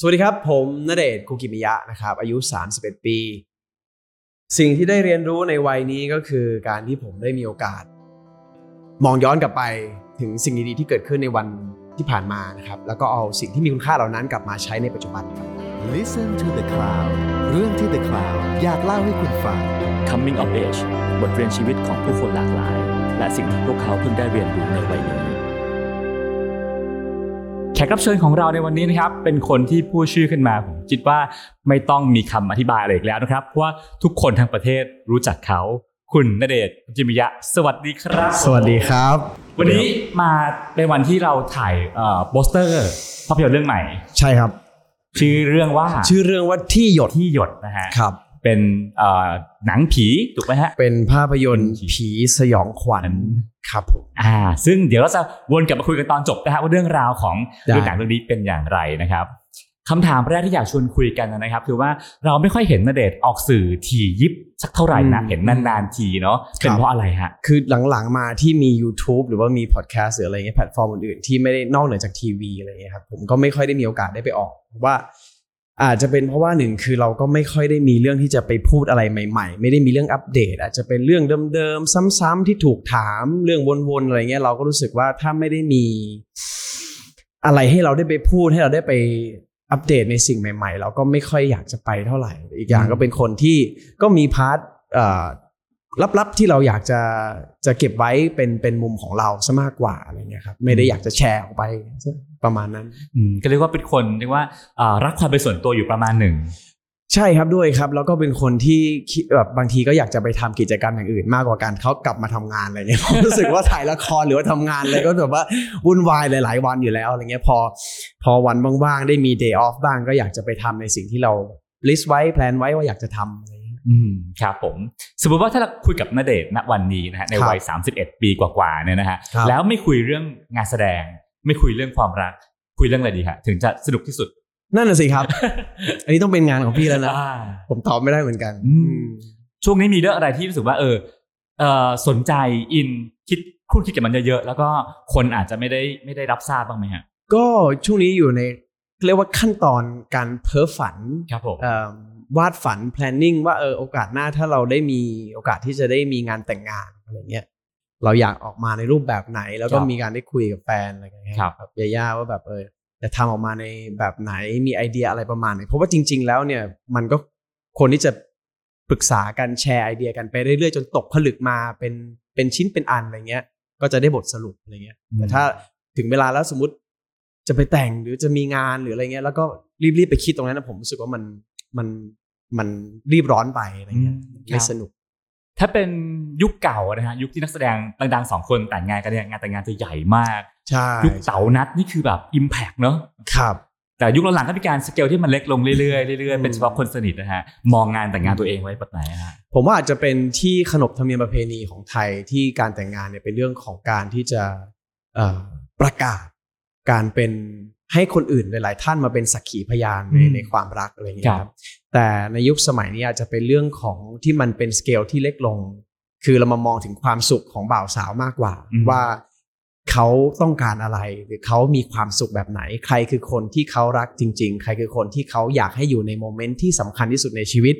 สวัสดีครับ ผมณเดชน์คุกิมิยะนะครับ อายุ 31 ปี สิ่งที่ได้เรียนรู้ในวัยนี้ก็คือการที่ผมได้มีโอกาส มองย้อนกลับไปถึงสิ่งดีๆที่เกิดขึ้นในวันที่ผ่านมานะครับ แล้วก็เอาสิ่งที่มีคุณค่าเหล่านั้นกลับมาใช้ในปัจจุบันครับ Listen to the Cloud เรื่องที่ The Cloud อยากเล่าให้คุณฟัง Coming of Age บทเรียนชีวิตของผู้คนหลากหลาย และสิ่งที่พวกเขาเพิ่งได้เรียนรู้ในวัยนี้ แขกรับเชิญของเราในวันนี้นะครับเป็นคนที่พูดชื่อขึ้นมาผมคิดว่าไม่ต้องมีคำอธิบายอะไรอีกแล้วนะครับเพราะว่าทุกคนทั้งประเทศรู้จักเขา คุณณเดชจิมิยะ สวัสดีครับ สวัสดีครับ วันนี้มาเป็นวันที่เราถ่ายเอ่อโปสเตอร์ภาพยนตร์เรื่องใหม่ ใช่ครับ ชื่อเรื่องว่าชื่อเรื่องว่าที่หยดที่หยดนะฮะครับ เป็นเอ่อหนังผีถูกไหมฮะ เป็นภาพยนตร์ผีสยองขวัญครับผมอ่า ซึ่งเดี๋ยวเราจะวนกลับมาคุยกันตอนจบนะฮะว่าเรื่องราวของได้เรื่องหนังเรื่องนี้เป็นอย่างไรนะครับคำถามแรกที่อยากชวนคุยกันนะครับ คือว่าเราไม่ค่อยเห็นนเดชน์ออกสื่อทียิบสักเท่าไหร่นะเห็นนานๆทีเนาะเป็นเพราะอะไรฮะ คือหลังๆมาที่มี YouTube หรือว่ามีพอดแคสต์หรืออะไรเงี้ยแพลตฟอร์มอื่นๆที่ไม่ได้นอกเหนือจากทีวีอะไรเงี้ยครับผมก็ไม่ค่อยได้มีโอกาสได้ไปออกว่า อาจจะเป็นเพราะว่าหนึ่งคือเราก็ไม่ค่อยได้มีเรื่องที่จะไปพูดอะไรใหม่ ๆ ไม่ได้มีเรื่องอัปเดต อาจจะเป็นเรื่องเดิมๆซ้ำๆที่ถูกถามเรื่องวนๆอะไรเงี้ยเราก็รู้สึกว่าถ้าไม่ได้มี อะไรให้เราได้ไปพูดให้เราได้ไปอัปเดตในสิ่งใหม่ ๆ เราก็ไม่ค่อยอยากจะไปเท่าไหร่ อีกอย่างก็เป็นคนที่ก็มีพาร์ท ลับๆ ที่เราอยากจะจะเก็บไว้เป็นเป็นมุมของเราซะมากกว่าอะไรเงี้ยครับไม่ได้อยากจะแชร์ออกไปซะประมาณนั้นอืมก็เรียกว่าเป็นคนเรียกว่าอ่ารักความเป็นส่วนตัวอยู่ประมาณหนึ่งใช่ครับด้วยครับ แล้วก็เป็นคนที่คิดแบบบางทีก็อยากจะไปทำกิจกรรมอย่างอื่น มากกว่าการเขากลับมาทำงานอะไรเงี้ยผมรู้สึกว่าถ่ายละครหรือว่าทำงานอะไรก็แบบว่าวุ่นวายหลาย ๆ วันอยู่แล้วอะไรเงี้ยพอ พอวันว่างๆได้มี day off บ้างก็อยากจะไปทำในสิ่งที่เรา list ไว้แพลนไว้ว่าอยากจะทำอะไรเงี้ย อืมครับผม สมมติว่าถ้าเราคุยกับนเดชน์ณวันนี้นะฮะในวัย 31 ปีกว่าๆเนี่ยนะฮะครับแล้วไม่คุยเรื่องงานแสดง ไม่คุยเรื่องความรัก คุยเรื่องอะไรดีฮะถึงจะสนุกที่สุด นั่นน่ะสิครับ อันนี้ต้องเป็นงานของพี่แล้วนะอ่าผมตอบไม่ได้เหมือนกันอืมอืมช่วงนี้มีเรื่องอะไรที่รู้สึกว่าเออเออสนใจอินคิดคุ้นคิดกับมันเยอะๆแล้วก็คนอาจจะไม่ได้ไม่ได้รับทราบบ้างไหมฮะก็ช่วงนี้อยู่ในเรียกว่าขั้นตอนการเพ้อฝันครับผมเอ่อ วาดฝัน planning ว่าเออโอกาสหน้าถ้าเราได้มีโอกาสที่จะได้มีงานแต่งงานอะไรเงี้ยเราอยากออกมาในรูปแบบไหน แล้วก็มีการได้คุยกับแฟนอะไรอย่างเงี้ยครับแบบย่าๆว่าแบบเออจะทำออกมาในแบบไหนมีไอเดียอะไรประมาณไหนเพราะว่าจริง ๆ แล้วเนี่ยมันก็คนที่จะปรึกษากันแชร์ไอเดียกันไปเรื่อยๆจนตกผลึกมาเป็นเป็นชิ้นเป็นอันอะไรเงี้ย ก็จะได้บทสรุปอะไรเงี้ยแต่ถ้าถึงเวลาแล้วสมมติจะไปแต่งหรือจะมีงานหรืออะไรเงี้ยแล้วก็รีบๆไปคิดตรงนั้นนะผมรู้สึกว่ามัน มันมันรีบร้อนไปอะไรเงี้ยอืมไม่ครับสนุก ถ้าเป็นยุคเก่านะฮะยุคที่นักแสดงดังๆสองคนแต่งงานกันเนี่ยงานแต่งงานจะใหญ่มากใช่ยุคเต๋านัดนี่คือแบบอิมแพกเนอะครับแต่ยุคหลังๆก็มีการสเกลที่มันเล็กลงเรื่อยๆเรื่อยอืมๆเป็นเฉพาะคนสนิทนะฮะมองงานแต่งงานตัวเองไว้แบบไหนอะฮะผมว่าอาจจะเป็นที่ขนบธรรมเนียมประเพณีของไทยที่การแต่งงานเนี่ยเป็นเรื่องของการที่จะเอ่อประกาศการเป็น ให้คนอื่นหลาย ๆ ท่านมาเป็นสักขีพยานในอืมในความรักอะไรอย่างเงี้ครัยบครับแต่ในยุคสมัยนี้อาจจะเป็นเรื่องของที่มันเป็นสเกลที่เล็กลง คือเรามามองถึงความสุขของบ่าวสาวมากกว่าอืมว่าเขาต้องการอะไรหรือเขามีความสุขแบบไหน ใครคือคนที่เขารักจริง ๆ ใครคือคนที่เขาอยากให้อยู่ในโมเมนต์ที่สำคัญที่สุดในชีวิต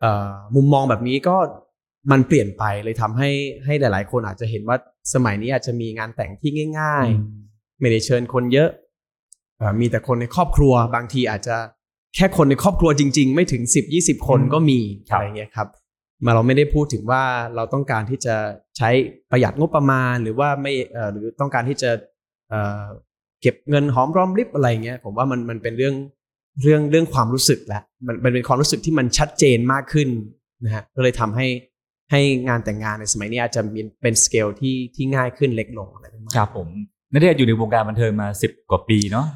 เอ่อมุมมองแบบนี้ก็มันเปลี่ยนไปเลยทำให้ให้หลาย ๆ คนอาจจะเห็นว่าสมัยนี้อาจจะมีงานแต่งที่ง่าย ๆ ไม่ได้เชิญคนเยอะเอ่อ มีแต่คนในครอบครัวบางทีอาจจะแค่คนในครอบครัวจริง ๆ ไม่ถึง 10 20 คนอืมก็มีครับอะไรเงี้ยครับมาเราไม่ได้พูดถึงว่าเราต้องการที่จะใช้ประหยัดงบประมาณหรือว่าไม่เอ่อหรือต้องการที่จะเอ่อเก็บเงินหอมรอมริบอะไรเงี้ยผมว่ามันมันเป็นเรื่องเรื่องเรื่องความรู้สึกแหละมันมันเป็นความรู้สึกที่มันชัดเจนมากขึ้นนะฮะก็เลยทำให้ให้งานแต่งงานในสมัยนี้อาจจะมีเป็นสเกลที่ที่ง่ายขึ้นเล็กลงอะไรประมาณครับผมนันเดชน์อยู่ในวงการบันเทิงมาสิบกว่าปีเนาะ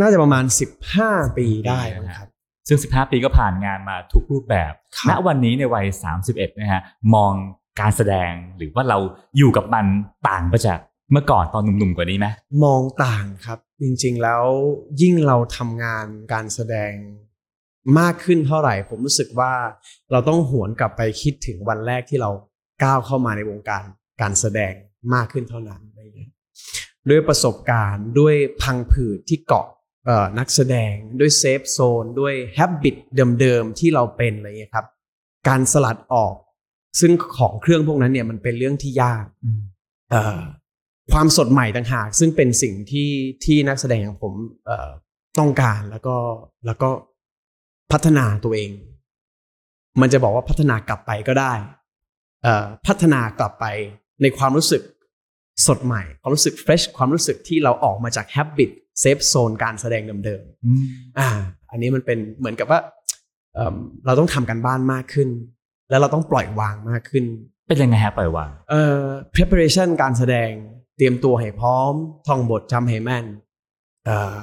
น่าจะประมาณ 15 ปีได้มั้งครับ ซึ่ง 15 ปีก็ผ่านงานมาทุกรูปแบบครับณ วันนี้ในวัย 31 นะฮะ มองการแสดงหรือว่าเราอยู่กับมันต่างไปจากเมื่อก่อนตอนหนุ่มๆกว่านี้ไหมมองต่างครับ จริงๆแล้วยิ่งเราทำงานการแสดงมากขึ้นเท่าไหร่ ผมรู้สึกว่าเราต้องหวนกลับไปคิดถึงวันแรกที่เราก้าวเข้ามาในวงการการแสดงมากขึ้นเท่านั้นอะไรอย่างเงี้ย ด้วยประสบการณ์ด้วยพังผืดที่เกาะเอ่อนักแสดงด้วยเซฟโซนด้วยแฮบบิตเดิมๆที่เราเป็นอะไรเงี้ยครับ การสลัดออก ซึ่งของเครื่องพวกนั้นเนี่ยมันเป็นเรื่องที่ยากอืมเอ่อความสดใหม่ต่างหาก ซึ่งเป็นสิ่งที่ที่นักแสดงอย่างผมเอ่อต้องการแล้วก็แล้วก็พัฒนาตัวเอง มันจะบอกว่าพัฒนากลับไปก็ได้เอ่อพัฒนากลับไปในความรู้สึก สดใหม่ ความรู้สึกเฟรชความรู้สึกที่เราออกมาจาก habit safe zone การแสดงเดิมอืมๆอ่า อันนี้มันเป็นเหมือนกับว่าเอิ่มเราต้องทำกันบ้านมากขึ้น แล้วเราต้องปล่อยวางมากขึ้น เป็นยังไงฮะปล่อยวางเอ่อ preparation การแสดงเตรียมตัวให้พร้อม ท่องบทจำให้แม่นเอ่อ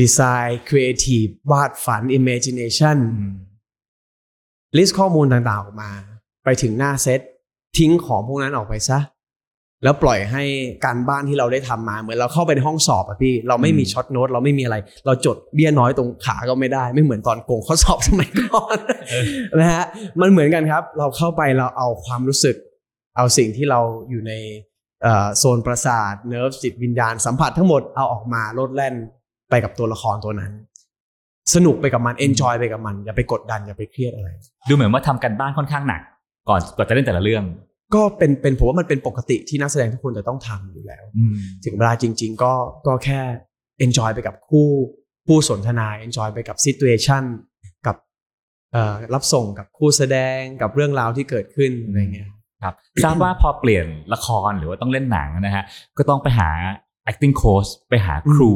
design creative วาดฝัน imagination อืม list ข้อมูลต่างๆออกมา ไปถึงหน้าเซตทิ้งของพวกนั้นออกไปซะ แล้วปล่อยให้การบ้านที่เราได้ทำมาเหมือนเราเข้าไปในห้องสอบอะพี่เราไม่มี short note เราไม่มีอะไร เราจดเบี้ยน้อยตรงขาก็ไม่ได้ ไม่เหมือนตอนโกงข้อสอบสมัยก่อนนะฮะมันเหมือนกันครับ เราเข้าไปเราเอาความรู้สึก เอาสิ่งที่เราอยู่ในเอ่อโซนประสาท nerve จิตวิญญาณสัมผัสทั้งหมดเอาออกมาโลดแล่นไปกับตัวละครตัวนั้น สนุกไปกับมัน enjoy ไปกับมัน อย่าไปกดดันอย่าไปเครียดอะไร ดูเหมือนว่าทำการบ้านค่อนข้างหนัก ก่อนก่อนจะเล่นแต่ละเรื่อง ก็เป็นเป็นผมว่ามันเป็นปกติที่นักแสดงทุกคนจะต้องทำอยู่แล้วอืมถึงเวลาจริง ๆ ก็ก็แค่ enjoy ไปกับคู่ผู้สนทนา enjoy ไปกับ situation กับเอ่อรับส่งกับคู่แสดงกับเรื่องราวที่เกิดขึ้นอะไรเงี้ยครับทราบว่าพอเปลี่ยนละครหรือว่าต้องเล่นหนังนะฮะก็ต้องไปหา acting coach ไปหาครู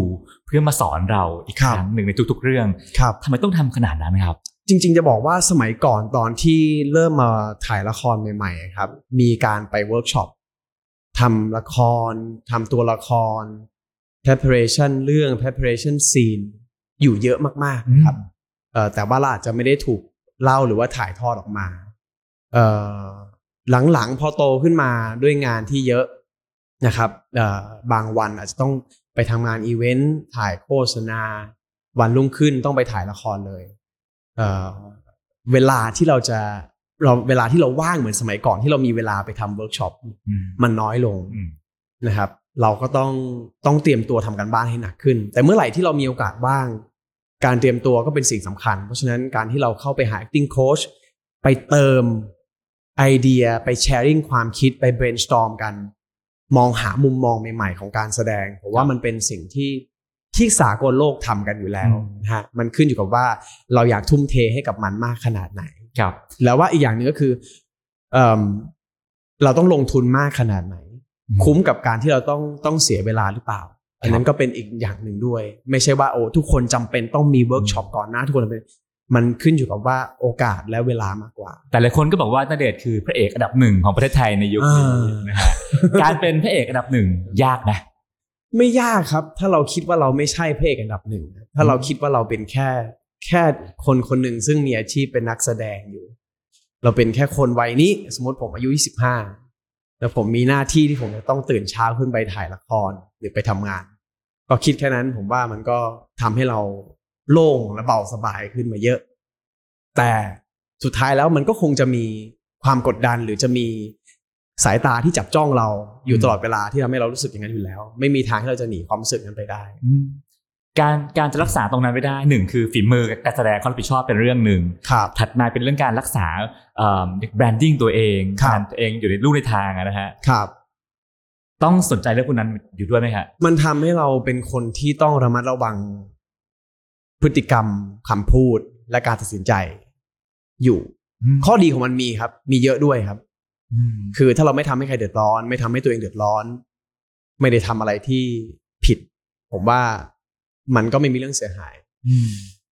เพื่อมาสอนเราอีกครั้งหนึ่งครับในทุกๆเรื่องครับทำไมต้องทำขนาดนั้นครับ จริง ๆ จะบอกว่าสมัยก่อนตอนที่เริ่มมาถ่ายละครใหม่ๆครับ มีการไปเวิร์กช็อปทำละครทำตัวละคร preparation เรื่อง preparation scene อยู่เยอะมากๆครับเอ่อแต่ว่าเราอาจจะไม่ได้ถูกเล่าหรือว่าถ่ายทอดออกมาเอ่อหลังๆพอโตขึ้นมาด้วยงานที่เยอะนะครับเอ่อบางวันอาจจะต้องไปทำงานอีเวนต์ถ่ายโฆษณา วันรุ่งขึ้นต้องไปถ่ายละครเลย เอ่อเวลาที่เราจะเราเวลาที่เราว่างเหมือนสมัยก่อนที่เรามีเวลาไปทำเวิร์กช็อปอืมมันน้อยลงอืมนะครับ เราก็ต้องต้องเตรียมตัวทำกันบ้านให้หนักขึ้น แต่เมื่อไหร่ที่เรามีโอกาสว่าง การเตรียมตัวก็เป็นสิ่งสำคัญ เพราะฉะนั้นการที่เราเข้าไปหา acting coach ไปเติมไอเดียไปแชร์ i ิ g ความคิดไป brainstorm กัน มองหามุมมองใหม่ ๆ ของการแสดงผมว่ามันเป็นสิ่งที่ ที่สากลโลกทำกันอยู่แล้วอืมนะฮะมันขึ้นอยู่กับว่าเราอยากทุ่มเทให้กับมันมากขนาดไหนครับ แล้วว่าอีกอย่างหนึ่งก็คือเอมเราต้องลงทุนมากขนาดไหนอืมคุ้มกับการที่เราต้องต้องเสียเวลาหรือเปล่า อันนั้นก็เป็นอีกอย่างหนึ่งด้วย ไม่ใช่ว่าโอ้ทุกคนจำเป็นต้องมีเวิร์กช็อปก่อนหน้าทุกคนจำเป็นมันขึ้นอยู่กับว่าโอกาสและเวลามากกว่า แต่หลายคนก็บอกว่าณเดชน์คือพระเอกอันดับหนึ่งของประเทศไทยในยุคนี้อ่านนะฮะการเป็นพระเอกอันดับหนึ่งยากนะ ไม่ยากครับ ถ้าเราคิดว่าเราไม่ใช่พระเอกอันดับหนึ่ง ถ้าเราคิดว่าเราเป็นแค่แค่คนคนหนึ่งซึ่งมีอาชีพเป็นนักแสดงอยู่ เราเป็นแค่คนวัยนี้ สมมติผมอายุ 25 แล้วผมมีหน้าที่ที่ผมจะต้องตื่นเช้าขึ้นไปถ่ายละครหรือไปทำงาน ก็คิดแค่นั้นผมว่ามันก็ทำให้เราโล่งและเบาสบายขึ้นมาเยอะ แต่สุดท้ายแล้วมันก็คงจะมีความกดดันหรือจะมี สายตาที่จับจ้องเราอยู่ตลอดเวลาที่ทำให้เรารู้สึกอย่างนั้นอยู่แล้ว ไม่มีทางที่เราจะหนีความรู้สึกนั้นไปได้การการจะรักษาตรงนั้นไม่ได้หนึ่งคือฝีมือการแสดงความรับผิดชอบเป็นเรื่องหนึ่งครับถัดมาเป็นเรื่องการรักษาแบรนดิ้งตัวเองครับการตัวเองอยู่ในรูปในทางอะนะฮะครับต้องสนใจเรื่องพวกนั้นอยู่ด้วยไหมฮะมันทำให้เราเป็นคนที่ต้องระมัดระวัง พฤติกรรมคำพูดและการตัดสินใจ อยู่ ข้อดีของมันมีครับ มีเยอะด้วยครับม คือถ้าเราไม่ทำให้ใครเดือดร้อน ไม่ทำให้ตัวเองเดือดร้อน ไม่ได้ทำอะไรที่ผิด ผมว่ามันก็ไม่มีเรื่องเสียหาย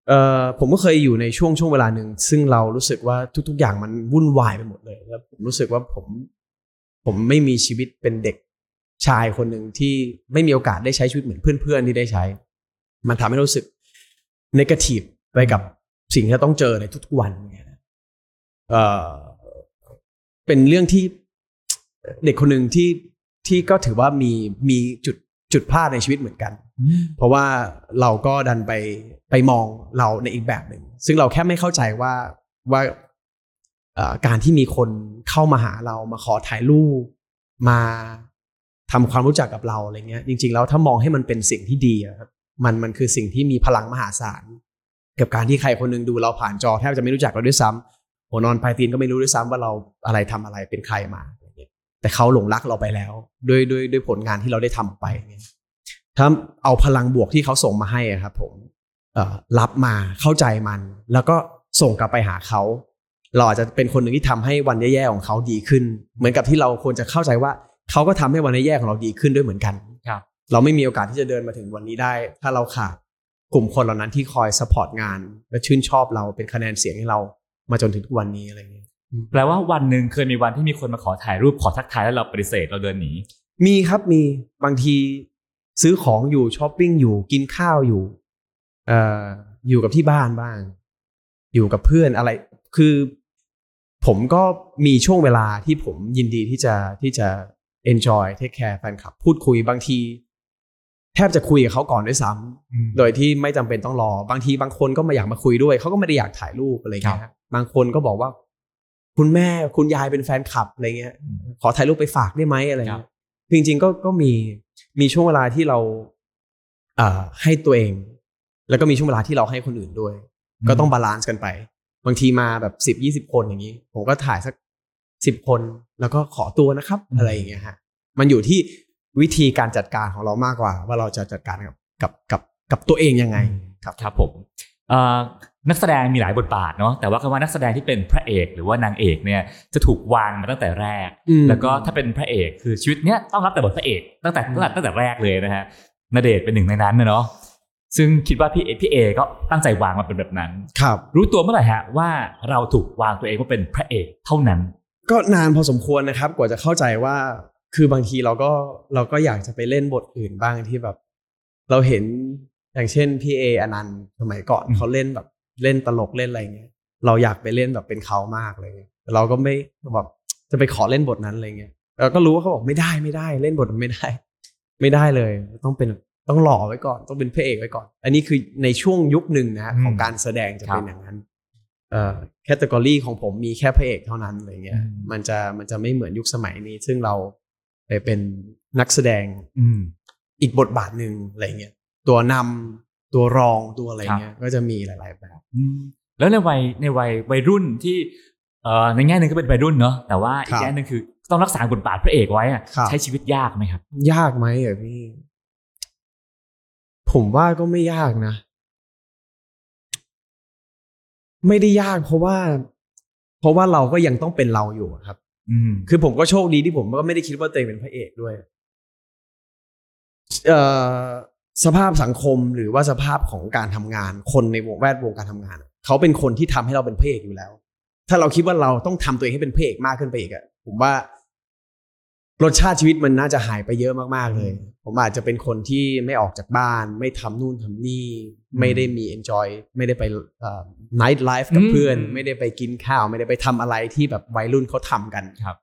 เอ่อผมก็เคยอยู่ในช่วงช่วงเวลาหนึ่งซึ่งเรารู้สึกว่าทุก ๆ อย่างมันวุ่นวายไปหมดเลยแล้วผมรู้สึกว่าผม ผมไม่มีชีวิตเป็นเด็กชายคนหนึ่งที่ไม่มีโอกาสได้ใช้ชีวิตเหมือนเพื่อนๆที่ได้ใช้ มันทำให้รู้สึกนกาทีฟไปกับสิ่งที่เราต้องเจอในทุกๆวันเนี่ยนะเอ่อ เป็นเรื่องที่เด็กคนหนึ่งที่ที่ก็ถือว่ามีมีจุดจุดพลาดในชีวิตเหมือนกัน เพราะว่าเราก็ดันไปไปมองเราในอีกแบบหนึ่งซึ่งเราแค่ไม่เข้าใจว่าว่าเอ่อการที่มีคนเข้ามาหาเรามาขอถ่ายรูปมาทำความรู้จักกับเราอะไรเงี้ย จริง ๆ แล้วถ้ามองให้มันเป็นสิ่งที่ดีอะครับมันมันคือสิ่งที่มีพลังมหาศาลกับการที่ใครคนหนึงดูเราผ่านจอแทบจะไม่รู้จักเราด้วยซ้ำ หัวนอนปลายตีนก็ไม่รู้ด้วยซ้ำว่าเราอะไรทำอะไรเป็นใครมาอะไรเงี้ยแต่เขาหลงรักเราไปแล้ว ด้วยด้วยด้วยผลงานที่เราได้ทำไปเนี่ยถ้าเอาพลังบวกที่เขาส่งมาให้อะครับ ผมเอ่อรับมาเข้าใจมัน แล้วก็ส่งกลับไปหาเขาเราอาจจะเป็นคนหนึ่งที่ทำให้วันแย่ๆของเขาดีขึ้น เหมือนกับที่เราควรจะเข้าใจว่าเขาก็ทำให้วันแย่ๆของเราดีขึ้นด้วยเหมือนกันครับ เราไม่มีโอกาสที่จะเดินมาถึงวันนี้ได้ ถ้าเราขาดกลุ่มคนเหล่านั้นที่คอยสปอร์ตงานและชื่นชอบเราเป็นคะแนนเสียงให้เรา มาจนถึงทุกวันนี้อะไรเงี้ยแปลว่าวันหนึ่งเคยมีวันที่มีคนมาขอถ่ายรูปขอทักทายแล้วเราปฏิเสธเราเดินหนีมีครับมีบางทีซื้อของอยู่ช้อปปิ้งอยู่กินข้าวอยู่เอ่ออยู่กับที่บ้านบ้าง อยู่กับเพื่อนอะไร คือ ผมก็มีช่วงเวลาที่ผมยินดีที่จะที่จะ enjoy take care แฟนคลับ พูดคุยบางที แทบจะคุยกับเขาก่อนด้วยซ้ำโดยที่ไม่จำเป็นต้องรอ บางทีบางคนก็มาอยากมาคุยด้วย เขาก็ไม่ได้อยากถ่ายรูปอะไรเงี้ยครับบางคนก็บอกว่า คุณแม่คุณยายเป็นแฟนคลับอะไรเงี้ย ขอถ่ายรูปไปฝากได้ไหมอะไรครับเงี้ยจริงๆก็ก็มีมีช่วงเวลาที่เราเอ่อให้ตัวเอง แล้วก็มีช่วงเวลาที่เราให้คนอื่นด้วย ก็ต้อง balance กันไป บางทีมาแบบสิบยี่สิบคนอย่างนี้ ผมก็ถ่ายสักสิบคนแล้วก็ขอตัวนะครับอืมอะไรอย่างเงี้ยฮะ มันอยู่ที่ วิธีการจัดการของเรามากกว่า ว่าเราจะจัดการกับกับกับกับตัวเองยังไงครับครับผมเอ่อนักแสดงมีหลายบทบาทเนาะแต่ว่าคำว่านักแสดงที่เป็นพระเอกหรือว่านางเอกเนี่ยจะถูกวางมาตั้งแต่แรกอืมแล้วก็ถ้าเป็นพระเอกคือชีวิตเนี้ยต้องรับแต่บทพระเอกตั้งแต่อืมตั้งแต่ตั้งแต่แรกเลยนะฮะณเดชน์เป็นหนึ่งในนั้นนะเนาะซึ่งคิดว่าพี่เอพี่เอก็ตั้งใจวางมาเป็นแบบนั้น ครับ รู้ตัวเมื่อไหร่ฮะว่าเราถูกวางตัวเองว่าเป็นพระเอกเท่านั้น ก็นานพอสมควรนะครับกว่าจะเข้าใจว่า คือบางทีเราก็เราก็อยากจะไปเล่นบทอื่นบ้างที่แบบ เราเห็นอย่างเช่นพี่เออนันต์สมัยก่อนอืมเขาเล่นแบบเล่นตลกเล่นอะไรเงี้ยเราอยากไปเล่นแบบเป็นเขามากเลยแต่เราก็ไม่แบบจะไปขอเล่นบทนั้นอะไรเงี้ยเราก็รู้ว่าเขาบอกไม่ได้ไม่ได้ เล่นบทนั้นไม่ได้ ไม่ได้เลย ต้องเป็นต้องหล่อไว้ก่อน ต้องเป็นพระเอกไว้ก่อน อันนี้คือในช่วงยุคหนึ่งนะฮะอืมของการแสดงจะเป็นครับอย่างนั้นเอ่อแคตตากรีของผมมีแค่พระเอกเท่านั้นอะไรเงี้ยอืมมันจะมันจะไม่เหมือนยุคสมัยนี้ ซึ่งเรา ไปเป็นนักแสดงอืมอีกบทบาทหนึ่งอะไรเงี้ยตัวนำตัวรองตัวอะไรเงี้ยก็จะมีหลาย ๆ แบบอืมแล้วในวัยในวัยวัยรุ่นที่เอ่อในแง่หนึ่งก็เป็นวัยรุ่นเนาะแต่ว่าอีครักบแง่หนึ่งคือต้องรักษาบทบาทพระเอกไว้อะครับใช้ชีวิตยากไหมครับ ยากไหมอะพี่ ผมว่าก็ไม่ยากนะ ไม่ได้ยากเพราะว่า เพราะว่าเราก็ยังต้องเป็นเราอยู่อะครับอืม คือผมก็โชคดีที่ผมก็ไม่ได้คิดว่าตัวเองเป็นพระเอกด้วยสภาพสังคมหรือว่าสภาพของการทำงาน คนในวงแวดวงการทำงานเขาเป็นคนที่ทำให้เราเป็นพระเอกอยู่แล้ว ถ้าเราคิดว่าเราต้องทำตัวเองให้เป็นพระเอกมากขึ้นไปอีกอะผมว่า รสชาติชีวิตมันน่าจะหายไปเยอะมากๆเลย ผมอาจจะเป็นคนที่ไม่ออกจากบ้าน ไม่ทำนู่นทำนี่ ไม่ได้มี enjoy ไม่ได้ไปเอ่อ night life กับอืมเพื่อน ไม่ได้ไปกินข้าว ไม่ได้ไปทำอะไรที่แบบวัยรุ่นเขาทำกันครับ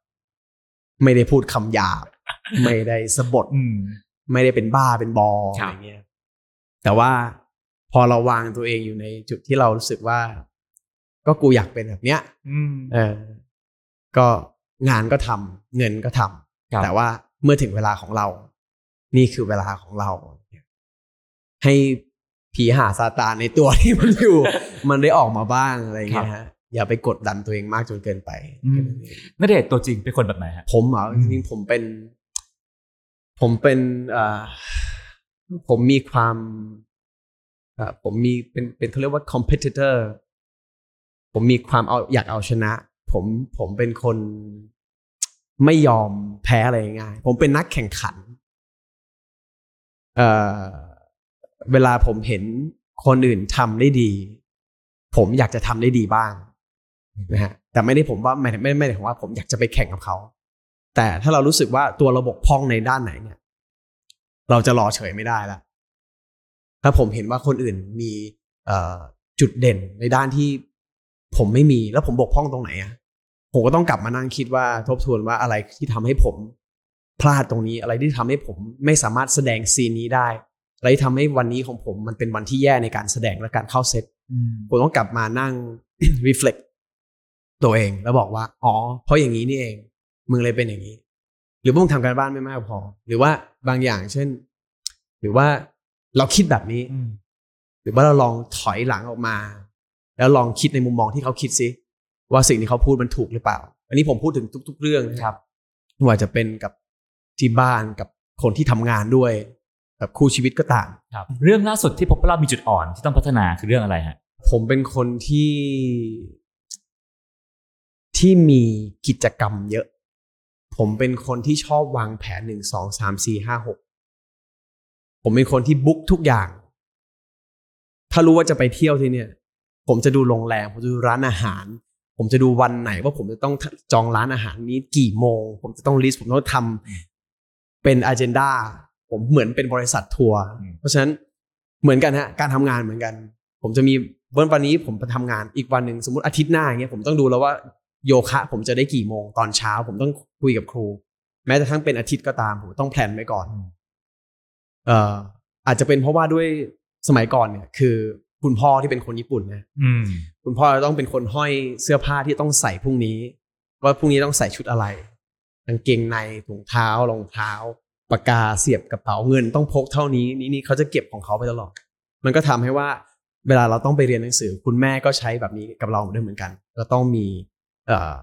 ไม่ได้พูดคำหยาบ ไม่ได้สะบดอืมไม่ได้เป็นบ้าเป็นบอครัอะบไรเงี้ย แต่ว่าพอเราวางตัวเองอยู่ในจุดที่เรารู้สึกว่า ก็กูอยากเป็นแบบเนี้ยอืมเออ ก็งานก็ทำเงินก็ทำครับ แต่ว่าเมื่อถึงเวลาของเรา นี่คือเวลาของเรา ให้ผีหาซาตานในตัวที่มันอยู่ มันได้ออกมาบ้างอะไรเงี้ยฮะอย่าไปกดดันตัวเองมากจนเกินไปอืมณเดชน์ตัวจริงเป็นคนแบบไหนฮะผมเหรออืจมริงๆผมเป็น ผมเป็นเอ่อผมมีความเอ่อผมมีเป็นเป็นเขาเรียกว่า competitor ผมมีความเอาอยากเอาชนะ ผมผมเป็นคน ไม่ยอมแพ้อะไรง่ายผมเป็นนักแข่งขันเอ่อเวลาผมเห็นคนอื่นทำได้ดี ผมอยากจะทำได้ดีบ้างนะฮะแต่ไม่ได้ผมว่าไม่ไม่ไม่ได้ผมว่าผมอยากจะไปแข่งกับเขา แต่ถ้าเรารู้สึกว่าตัวราบกพร่องในด้านไหนเนี่ย เราจะรอเฉยไม่ได้ละถ้าผมเห็นว่าคนอื่นมีเอ่อจุดเด่นในด้านที่ผมไม่มีแล้วผมบกพร่องตรงไหนอะ ผมก็ต้องกลับมานั่งคิดว่าทบทวนว่าอะไรที่ทำให้ผมพลาดตรงนี้อะไรที่ทำให้ผมไม่สามารถแสดงซีนนี้ได้ อะไรที่ทำให้วันนี้ของผมมันเป็นวันที่แย่ในการแสดงและการเข้าเซตอืมผมต้องกลับมานั่ง reflect ตัวเองแล้วบอกว่า อ๋อ เพราะอย่างนี้นี่เอง มึงเลยเป็นอย่างนี้ หรือมึงทำการบ้านไม่มากพอ หรือว่าบางอย่างเช่น หรือว่าเราคิดแบบนี้ หรือว่าเราลองถอยหลังออกมา แล้วลองคิดในมุมมองที่เขาคิดซิ ว่าสิ่งที่เขาพูดมันถูกหรือเปล่า อันนี้ผมพูดถึงทุก ๆ เรื่องนะครับไม่ว่าจะเป็นกับที่บ้านกับคนที่ทำงานด้วยกับคู่ชีวิตก็ตามครับเรื่องล่าสุดที่พบว่าเรามีจุดอ่อนที่ต้องพัฒนาคือเรื่องอะไรฮะผมเป็นคนที่ ที่มีกิจกรรมเยอะ ผมเป็นคนที่ชอบวางแผนหนึ่งสองสามสี่ห้าหกผมเป็นคนที่บุ๊กทุกอย่าง ถ้ารู้ว่าจะไปเที่ยวที่เนี่ย ผมจะดูโรงแรมผมจะดูร้านอาหาร ผมจะดูวันไหนว่าผมจะต้องจองร้านอาหารนี้กี่โมง ผมจะต้องลิสต์ผมต้องทำเป็นอ g e n d a ผมเหมือนเป็นบริษัททัวร์อืมเพราะฉะนั้นเหมือนกันฮะการทำงานเหมือนกัน ผมจะมีวันวันนี้ผมไปทำงานอีกวันหนึ่งสมมติอาทิตย์หน้าอย่างเงี้ยผมต้องดูแล้วว่าโยคะ ผมจะได้กี่โมงตอนเช้า ผมต้องคุยกับครู แม้แต่ทั้งเป็นอาทิตย์ก็ตามผมต้องแพลนไว้ก่อน เอ่ออาจจะเป็นเพราะว่าด้วยสมัยก่อนเนี่ย คือคุณพ่อที่เป็นคนญี่ปุ่นนะอืม คุณพ่อต้องเป็นคนห้อยเสื้อผ้าที่ต้องใส่พรุ่งนี้ ว่าพรุ่งนี้ต้องใส่ชุดอะไรกางเกงในถุงเท้ารองเท้าปากกาเสียบกระเป๋าเงินต้องพกเท่านี้นี่นี่เขาจะเก็บของเขาไปตลอด มันก็ทำให้ว่าเวลาเราต้องไปเรียนหนังสือ คุณแม่ก็ใช้แบบนี้กับเราด้วยเหมือนกันก็ต้องมีเอ่อ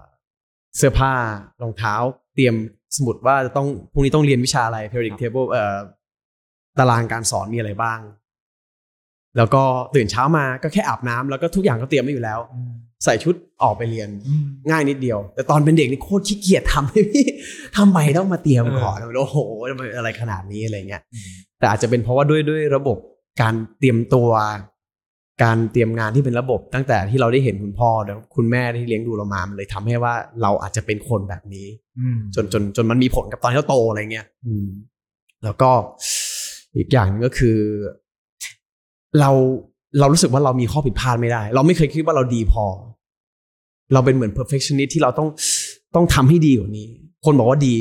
เสื้อผ้ารองเท้า เตรียมสมุดว่าจะต้องพรุ่งนี้ต้องเรียนวิชาอะไร periodic table เอ่อตารางการสอนมีอะไรบ้าง แล้วก็ตื่นเช้ามาก็แค่อาบน้ำแล้วก็ทุกอย่างก็เตรียมไว้อยู่แล้ว ใส่ชุดออกไปเรียนง่ายนิดเดียว แต่ตอนเป็นเด็กนี่โคตรขี้เกียจทำเลยพี่ทำไมต้องมาเตรียมก่อนโอ้โหทำไมอะไรขนาดนี้อะไรเงี้ยแต่อาจจะเป็นเพราะว่าด้วยด้วยระบบการเตรียมตัว การเตรียมงานที่เป็นระบบ ตั้งแต่ที่เราได้เห็นคุณพ่อแล้วคุณแม่ที่เลี้ยงดูเรามามันเลยทำให้ว่าเราอาจจะเป็นคนแบบนี้อืมจนจนจนมันมีผลกับตอนที่เราโตอะไรเงี้ยอืมแล้วก็อีกอย่างหนึงก็คือ เราเรารู้สึกว่าเรามีข้อผิดพลาดไม่ได้ เราไม่เคยคิดว่าเราดีพอ เราเป็นเหมือน perfectionist ที่เราต้องต้องทำให้ดีกว่านี้ คนบอกว่าดี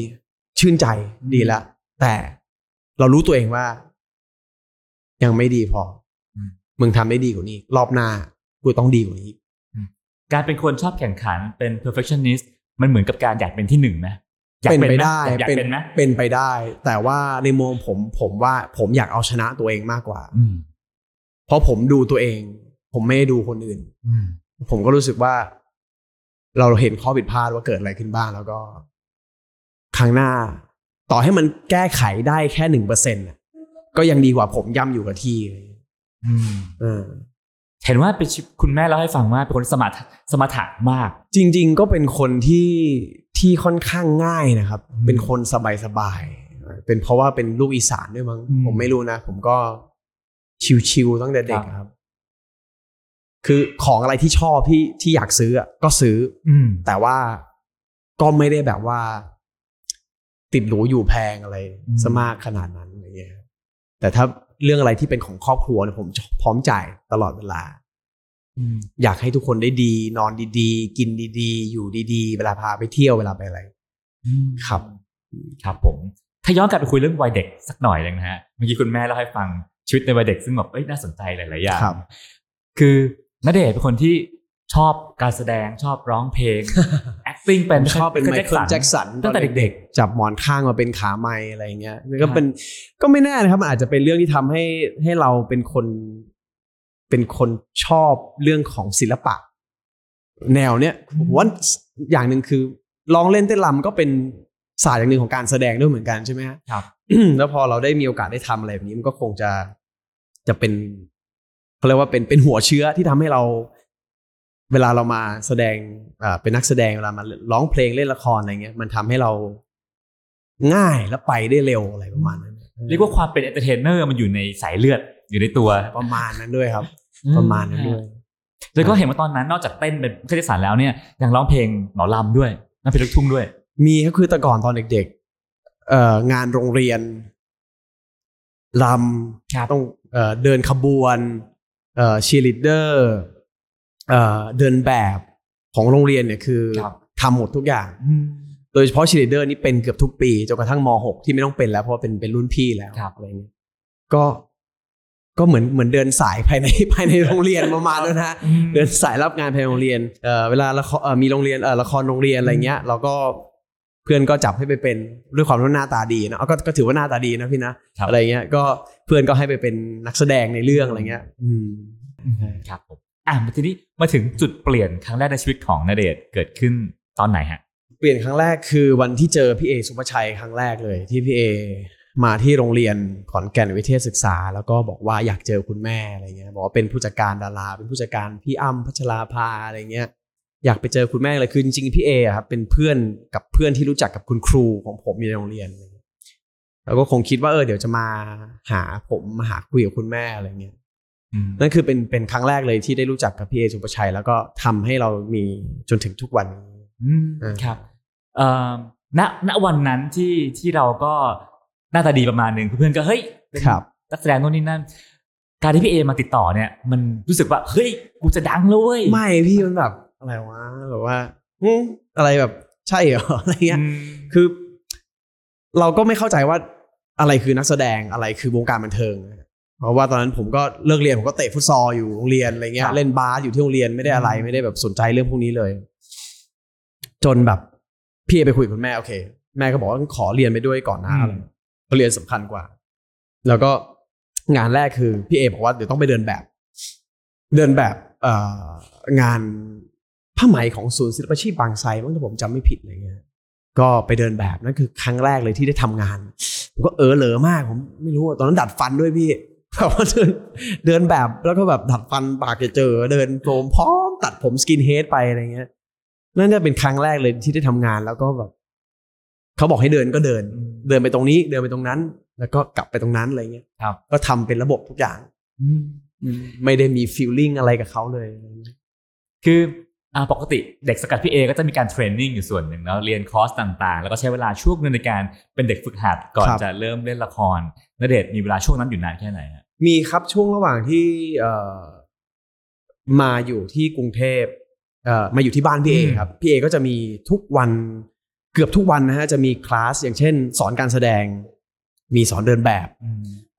ชื่นใจดีแล้วแต่เรารู้ตัวเองว่า ยังไม่ดีพออมมึงทำได้ดีกว่านี้ รอบหน้ากูต้องดีกว่านี้การเป็นคนชอบแข่งขันเป็น perfectionist มันเหมือนกับการอยากเป็นที่หนึ่งไหมอยากเป็นไปหมได้อยากเป็นไหมเป็นไปได้ แต่ว่าในมุมผมผมว่าผมอยากเอาชนะตัวเองมากกว่าอืม เพราะผมดูตัวเอง ผมไม่ได้ดูคนอื่นอืมผมก็รู้สึกว่า เราเห็นข้อผิดพลาดว่าเกิดอะไรขึ้นบ้าง แล้วก็ ครั้งหน้า ต่อให้มันแก้ไขได้แค่หนึ่งเปอร์เซ็นต์ก็ยังดีกว่าผมย่ำอยู่กับที่เลยอืมเออเห็นว่าเป็นชีวิตคุณแม่เล่าให้ฟังว่าเป็นคนสมถะสมถะมาก จริง ๆ ก็เป็นคนที่ที่ค่อนข้างง่ายนะครับอืมเป็นคนสบายๆเป็นเพราะว่าเป็นลูกอีสานด้วยมั้งอืมผมไม่รู้นะผมก็ ชิวๆตั้งแต่เด็กครับครับ คือของอะไรที่ชอบที่ที่อยากซื้ออะก็ซื้อ อืมแต่ว่าก็ไม่ได้แบบว่า ติดหรูอยู่แพงอะไรอืมซะมากขนาดนั้นอะไรเงี้ยครับแต่ถ้าเรื่องอะไรที่เป็นของครอบครัวเนี่ยผมพร้อมจ่ายตลอดเวลาอืมอยากให้ทุกคนได้ดี นอนดีๆ กินดีๆ อยู่ดีๆ เวลาพาไปเที่ยวเวลาไปอะไรครับ ครับผม ถ้าย้อนกลับไปคุยเรื่องวัยเด็กสักหน่อยหนึงนะฮะเมื่อกี้คุณแม่เล่าให้ฟัง ชีวิตในวัยเด็กซึ่งแบบเอ้ยน่าสนใจหลายๆอย่างครับคือณเดชน์เป็นคนที่ชอบการแสดงชอบร้องเพลง acting เป็นชอบเป็นไมเคิลแจ็คสันตั้งแต่เด็กจับหมอนข้างมาเป็นขาไม้อะไรเงี้ยนี่ก็ครับเป็นก็ไม่แน่นะครับมันอาจจะเป็นเรื่องที่ทำให้ให้เราเป็นคน เป็นคนชอบเรื่องของศิลปะ แนวเนี้ยผมว่าอย่างหนึ่งคือร้องเล่นเต้นรำก็เป็นศาสตร์อย่างหนึ่งของการแสดงด้วยเหมือนกันใช่ไหมฮะครับแล้วพอเราได้มีโอกาสได้ทำอะไรแบบนี้มันก็คงจะ จะเป็นเขาเรียกว่าเป็นเป็นหัวเชื้อที่ทำให้เรา เวลาเรามาแสดงอ่าเป็นนักแสดงเวลามาร้องเพลงเล่นละครอะไรเงี้ย มันทำให้เราง่ายและไปได้เร็วอะไรประมาณนั้นเรียกว่าความเป็น entertainer มันอยู่ในสายเลือดอยู่ในตัวประมาณนั้นด้วยครับ ประมาณนั้นด้วยแล้วก็เห็นว่าตอนนั้นนอกจากเต้นเป็นคณิตศาสตร์แล้วเนี่ยยังร้องเพลงหมอลำด้วยนักเพลงลูกทุ่งด้วย มีก็คือแต่ก่อนตอนเด็กๆเอ่องานโรงเรียนรำครับต้อง เอ่อเดินขบวนเอ่อชีลิเดอร์เอ่อเดินแบบของโรงเรียนเนี่ยคือครับทำหมดทุกอย่าง โดยเฉพาะชีลิเดอร์นี่เป็นเกือบทุกปีจนกระทั่งม .6 ที่ไม่ต้องเป็นแล้วเพราะว่าเป็นเป็นรุ่นพี่แล้วครับอะไรเงี้ยก็ก็เหมือนเหมือนเดินสายภายในภายในโรงเรียนประมาณนั้นนะฮะเดินสายรับงานภายในโรงเรียนเอ่อเวลาละครเอ่อมีโรงเรียนเอ่อละครโรงเรียนอะไรเงี้ย เราก็ เพื่อนก็จับให้ไปเป็นด้วยความที่หน้าตาดีนะเอาก็ก็ถือว่าหน้าตาดีนะพี่นะครับอะไรเงี้ยก็เพื่อนก็ให้ไปเป็นนักแสดงในเรื่องอะไรเงี้ย อืมครับผมอะมาทีนี้มาถึงจุดเปลี่ยนครั้งแรกในชีวิตของนเดชน์เกิดขึ้นตอนไหนฮะ เปลี่ยนครั้งแรกคือวันที่เจอพี่เอสุภชัยครั้งแรกเลย ที่พี่เอมาที่โรงเรียนขอนแก่นวิเทศศึกษา แล้วก็บอกว่าอยากเจอคุณแม่อะไรเงี้ยบอกว่าเป็นผู้จัดการดารา เป็นผู้จัดการพี่อ้ำพัชราภาอะไรเงี้ย อยากไปเจอคุณแม่เลยคือจริงๆพี่เออะครับเป็นเพื่อนกับเพื่อนที่รู้จักกับคุณครูของผมอยู่ในโรงเรียนอะไรเงี้ยแล้วก็คงคิดว่าเออเดี๋ยวจะมาหาผมมาหาคุยกับคุณแม่อะไรเงี้ยอืมนั่นคือเป็นเป็นครั้งแรกเลยที่ได้รู้จักกับพี่เอสุภชัย แล้วก็ทำให้เรามีจนถึงทุกวันนี้อืมอ่าครับเอ่อณณวันนั้นที่ที่เราก็หน้าตาดีประมาณหนึ่งเพื่อนๆก็เฮ้ยเป็นครับนักแสดงโน่นนี่นั่นการที่พี่เอมาติดต่อเนี่ย มันรู้สึกว่าเฮ้ยกูจะดังแล้วเว้ยไม่พี่มันแบบ อะไรวะแบบว่าอืมอะไรแบบใช่เหรออะไรเงี้ยอืมคือ เราก็ไม่เข้าใจว่าอะไรคือนักแสดงอะไรคือวงการบันเทิงนะเพราะว่าตอนนั้นผมก็เลิกเรียนผมก็เตะฟุตซอลอยู่โรงเรียนอะไรเงี้คยรับเล่นบาสอยู่ที่โรงเรียนไม่ได้อะไรอืมไม่ได้แบบสนใจเรื่องพวกนี้เลย จนแบบพี่เอไปคุยกับคุณแม่โอเคแม่ก็บอกว่าขอเรียนไปด้วยก่อนนะอะไรเพราะเรียนสำคัญกว่า แล้วก็งานแรกคือพี่เอบอกว่าเดี๋ยวต้องไปเดินแบบ เดินแบบเอ่องาน ผ้าไหมของศูนย์ศิลปาชีพบางไทรมั้งถ้าผมจำไม่ผิดอะไรเงี้ยก็ไปเดินแบบนั่นคือครั้งแรกเลยที่ได้ทำงานผมก็เออเหลอมากผมไม่รู้อะตอนนั้นดัดฟันด้วยพี่แบบว่าเดินเดินแบบแล้วก็แบบดัดฟันปากจะเจ่อ เดินโฟมพร้อมตัดผม skinhead ไปอะไรเงี้ยนั่นจะเป็นครั้งแรกเลยที่ได้ทำงานแล้วก็แบบเขาบอกให้เดินก็เดิน เดินไปตรงนี้ เดินไปตรงนั้น แล้วก็กลับไปตรงนั้นอะไรเงี้ยครับ ก็ทำเป็นระบบทุกอย่างอืมไม่ได้มีฟีลลิ่งอะไรกับเขาเลย คืออ่า ปกติเด็กสกัดพี่เอก็จะมีการเทรนนิ่งอยู่ส่วนหนึ่งแล้วเรียนคอร์สต่างๆ แล้วก็ใช้เวลาช่วงหนึงในการเป็นเด็กฝึกหัดก่อนครับจะเริ่มเล่นละครนเดชน์มีเวลาช่วงนั้นอยู่นานแค่ไหนฮะมีครับช่วงระหว่างที่เอ่อมาอยู่ที่กรุงเทพเอ่อมาอยู่ที่บ้านพี่เอครับพี่เอก็จะมีทุกวันเกือบทุกวันนะฮะจะมีคลาสอย่างเช่น สอนการแสดง มีสอนเดินแบบ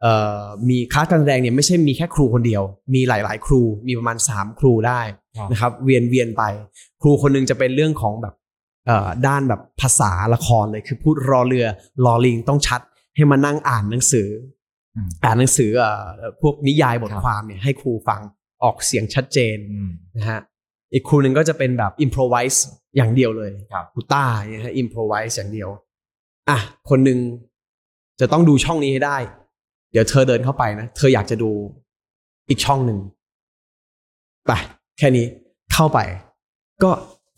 เอ่อมีคลาสการแสดงเนี่ยไม่ใช่มีแค่ครูคนเดียว มีหลาย ๆ ครูมีประมาณ 3 ครูได้ครับนะครับเวียนเวียนไป ครูคนหนึงจะเป็นเรื่องของแบบเอ่อด้านแบบภาษาละครเลยคือพูดรอเรือรอลิงต้องชัดให้มานั่งอ่านหนังสืออืมอ่านหนังสือเอ่อพวกนิยายบทครับความเนี่ยให้ครูฟังออกเสียงชัดเจนอืมนะฮะอีกครูหนึ่งก็จะเป็นแบบ improvise อย่างเดียวเลยครับครูต้าเนี่ยฮะ improvise อย่างเดียวอะคนหนึ่ง จะต้องดูช่องนี้ให้ได้ เดี๋ยวเธอเดินเข้าไปนะ เธออยากจะดูอีกช่องหนึ่งไปแค่นี้เข้าไป ก็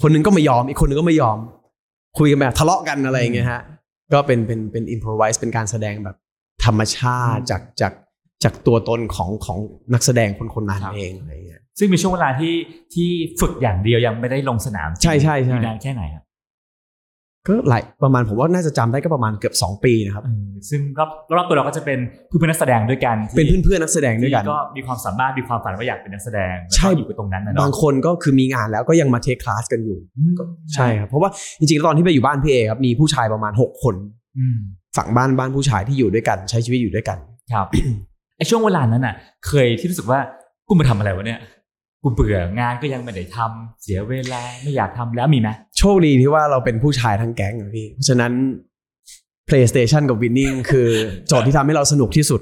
คนหนึ่งก็ไม่ยอม อีกคนหนึ่งก็ไม่ยอม คุยกันแบบทะเลาะกันอะไรอย่างเงี้ยฮะ ก็เป็นเป็นเป็น improvise เป็นการแสดงแบบธรรมชาติจากจากจากตัวตนของของนักแสดงคนคนนั้นครับเองอะไรอย่างเงี้ยซึ่งมีช่วงเวลาที่ที่ฝึกอย่างเดียวยังไม่ได้ลงสนามจริงใช่ใช่ใช่มีนานแค่ไหนครับ ก็หลายประมาณผมว่าน่าจะจำได้ก็ประมาณเกือบสองปีนะครับอืมซึ่งรอบรอบตัวเราก็จะเป็นเพื่อนๆนักแสดงด้วยกันที่เป็นเพื่อนๆนักแสดงด้วยกันที่ก็มีความสามารถมีความฝันว่าอยากเป็นนักแสดงแล้วใช่ก็อยู่กับตรงนั้นนะเนาะบางคนก็คือมีงานแล้วก็ยังมาเทคคลาสกันอยู่อืมใช่ครับเพราะว่าจริงๆแล้วตอนที่ไปอยู่บ้านพี่เอครับมีผู้ชายประมาณ 6 คนอืมฝั่งบ้านบ้านผู้ชายที่อยู่ด้วยกัน ใช้ชีวิตอยู่ด้วยกันครับไอช่วงเวลานั้นน่ะ เคยที่รู้สึกว่ากูมาทำอะไรวะเนี่ย กูเบื่องานก็ยังไม่ได้ทำเสียเวลาไม่อยากทำแล้วมีไหมโชคดีที่ว่าเราเป็นผู้ชายทั้งแก๊งอะพี่เพราะฉะนั้น PlayStation กับ Winning คือโจทย์ที่ทำให้เราสนุกที่สุด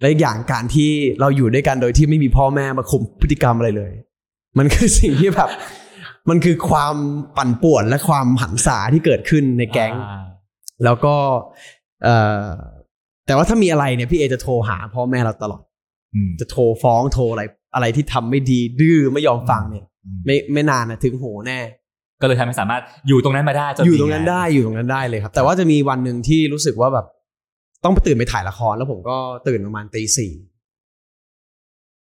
และอีกอย่างการที่เราอยู่ด้วยกันโดยที่ไม่มีพ่อแม่มาคุมพฤติกรรมอะไรเลย มันคือสิ่งที่แบบ มันคือความปั่นป่วนและความหันษาที่เกิดขึ้นในแก๊งอ่าแล้วก็เอ่อแต่ว่าถ้ามีอะไรเนี่ยพี่เอจะโทรหาพ่อแม่เราตลอดอืมจะโทรฟ้องโทรอะไร อะไรที่ทำไม่ดีดื้อไม่ยอมฟังเนี่ยอืมไม่ไม่นานนะถึงโหแน่ ก็เลยทำให้สามารถอยู่ตรงนั้นมาได้จนอยู่ตรงนั้นมีาได้อยู่ตรงนั้นได้เลยครับ แต่ว่าจะมีวันหนึ่งที่รู้สึกว่าแบบ ต้องไปตื่นไปถ่ายละครแล้วผมก็ตื่นประมาณตีสี่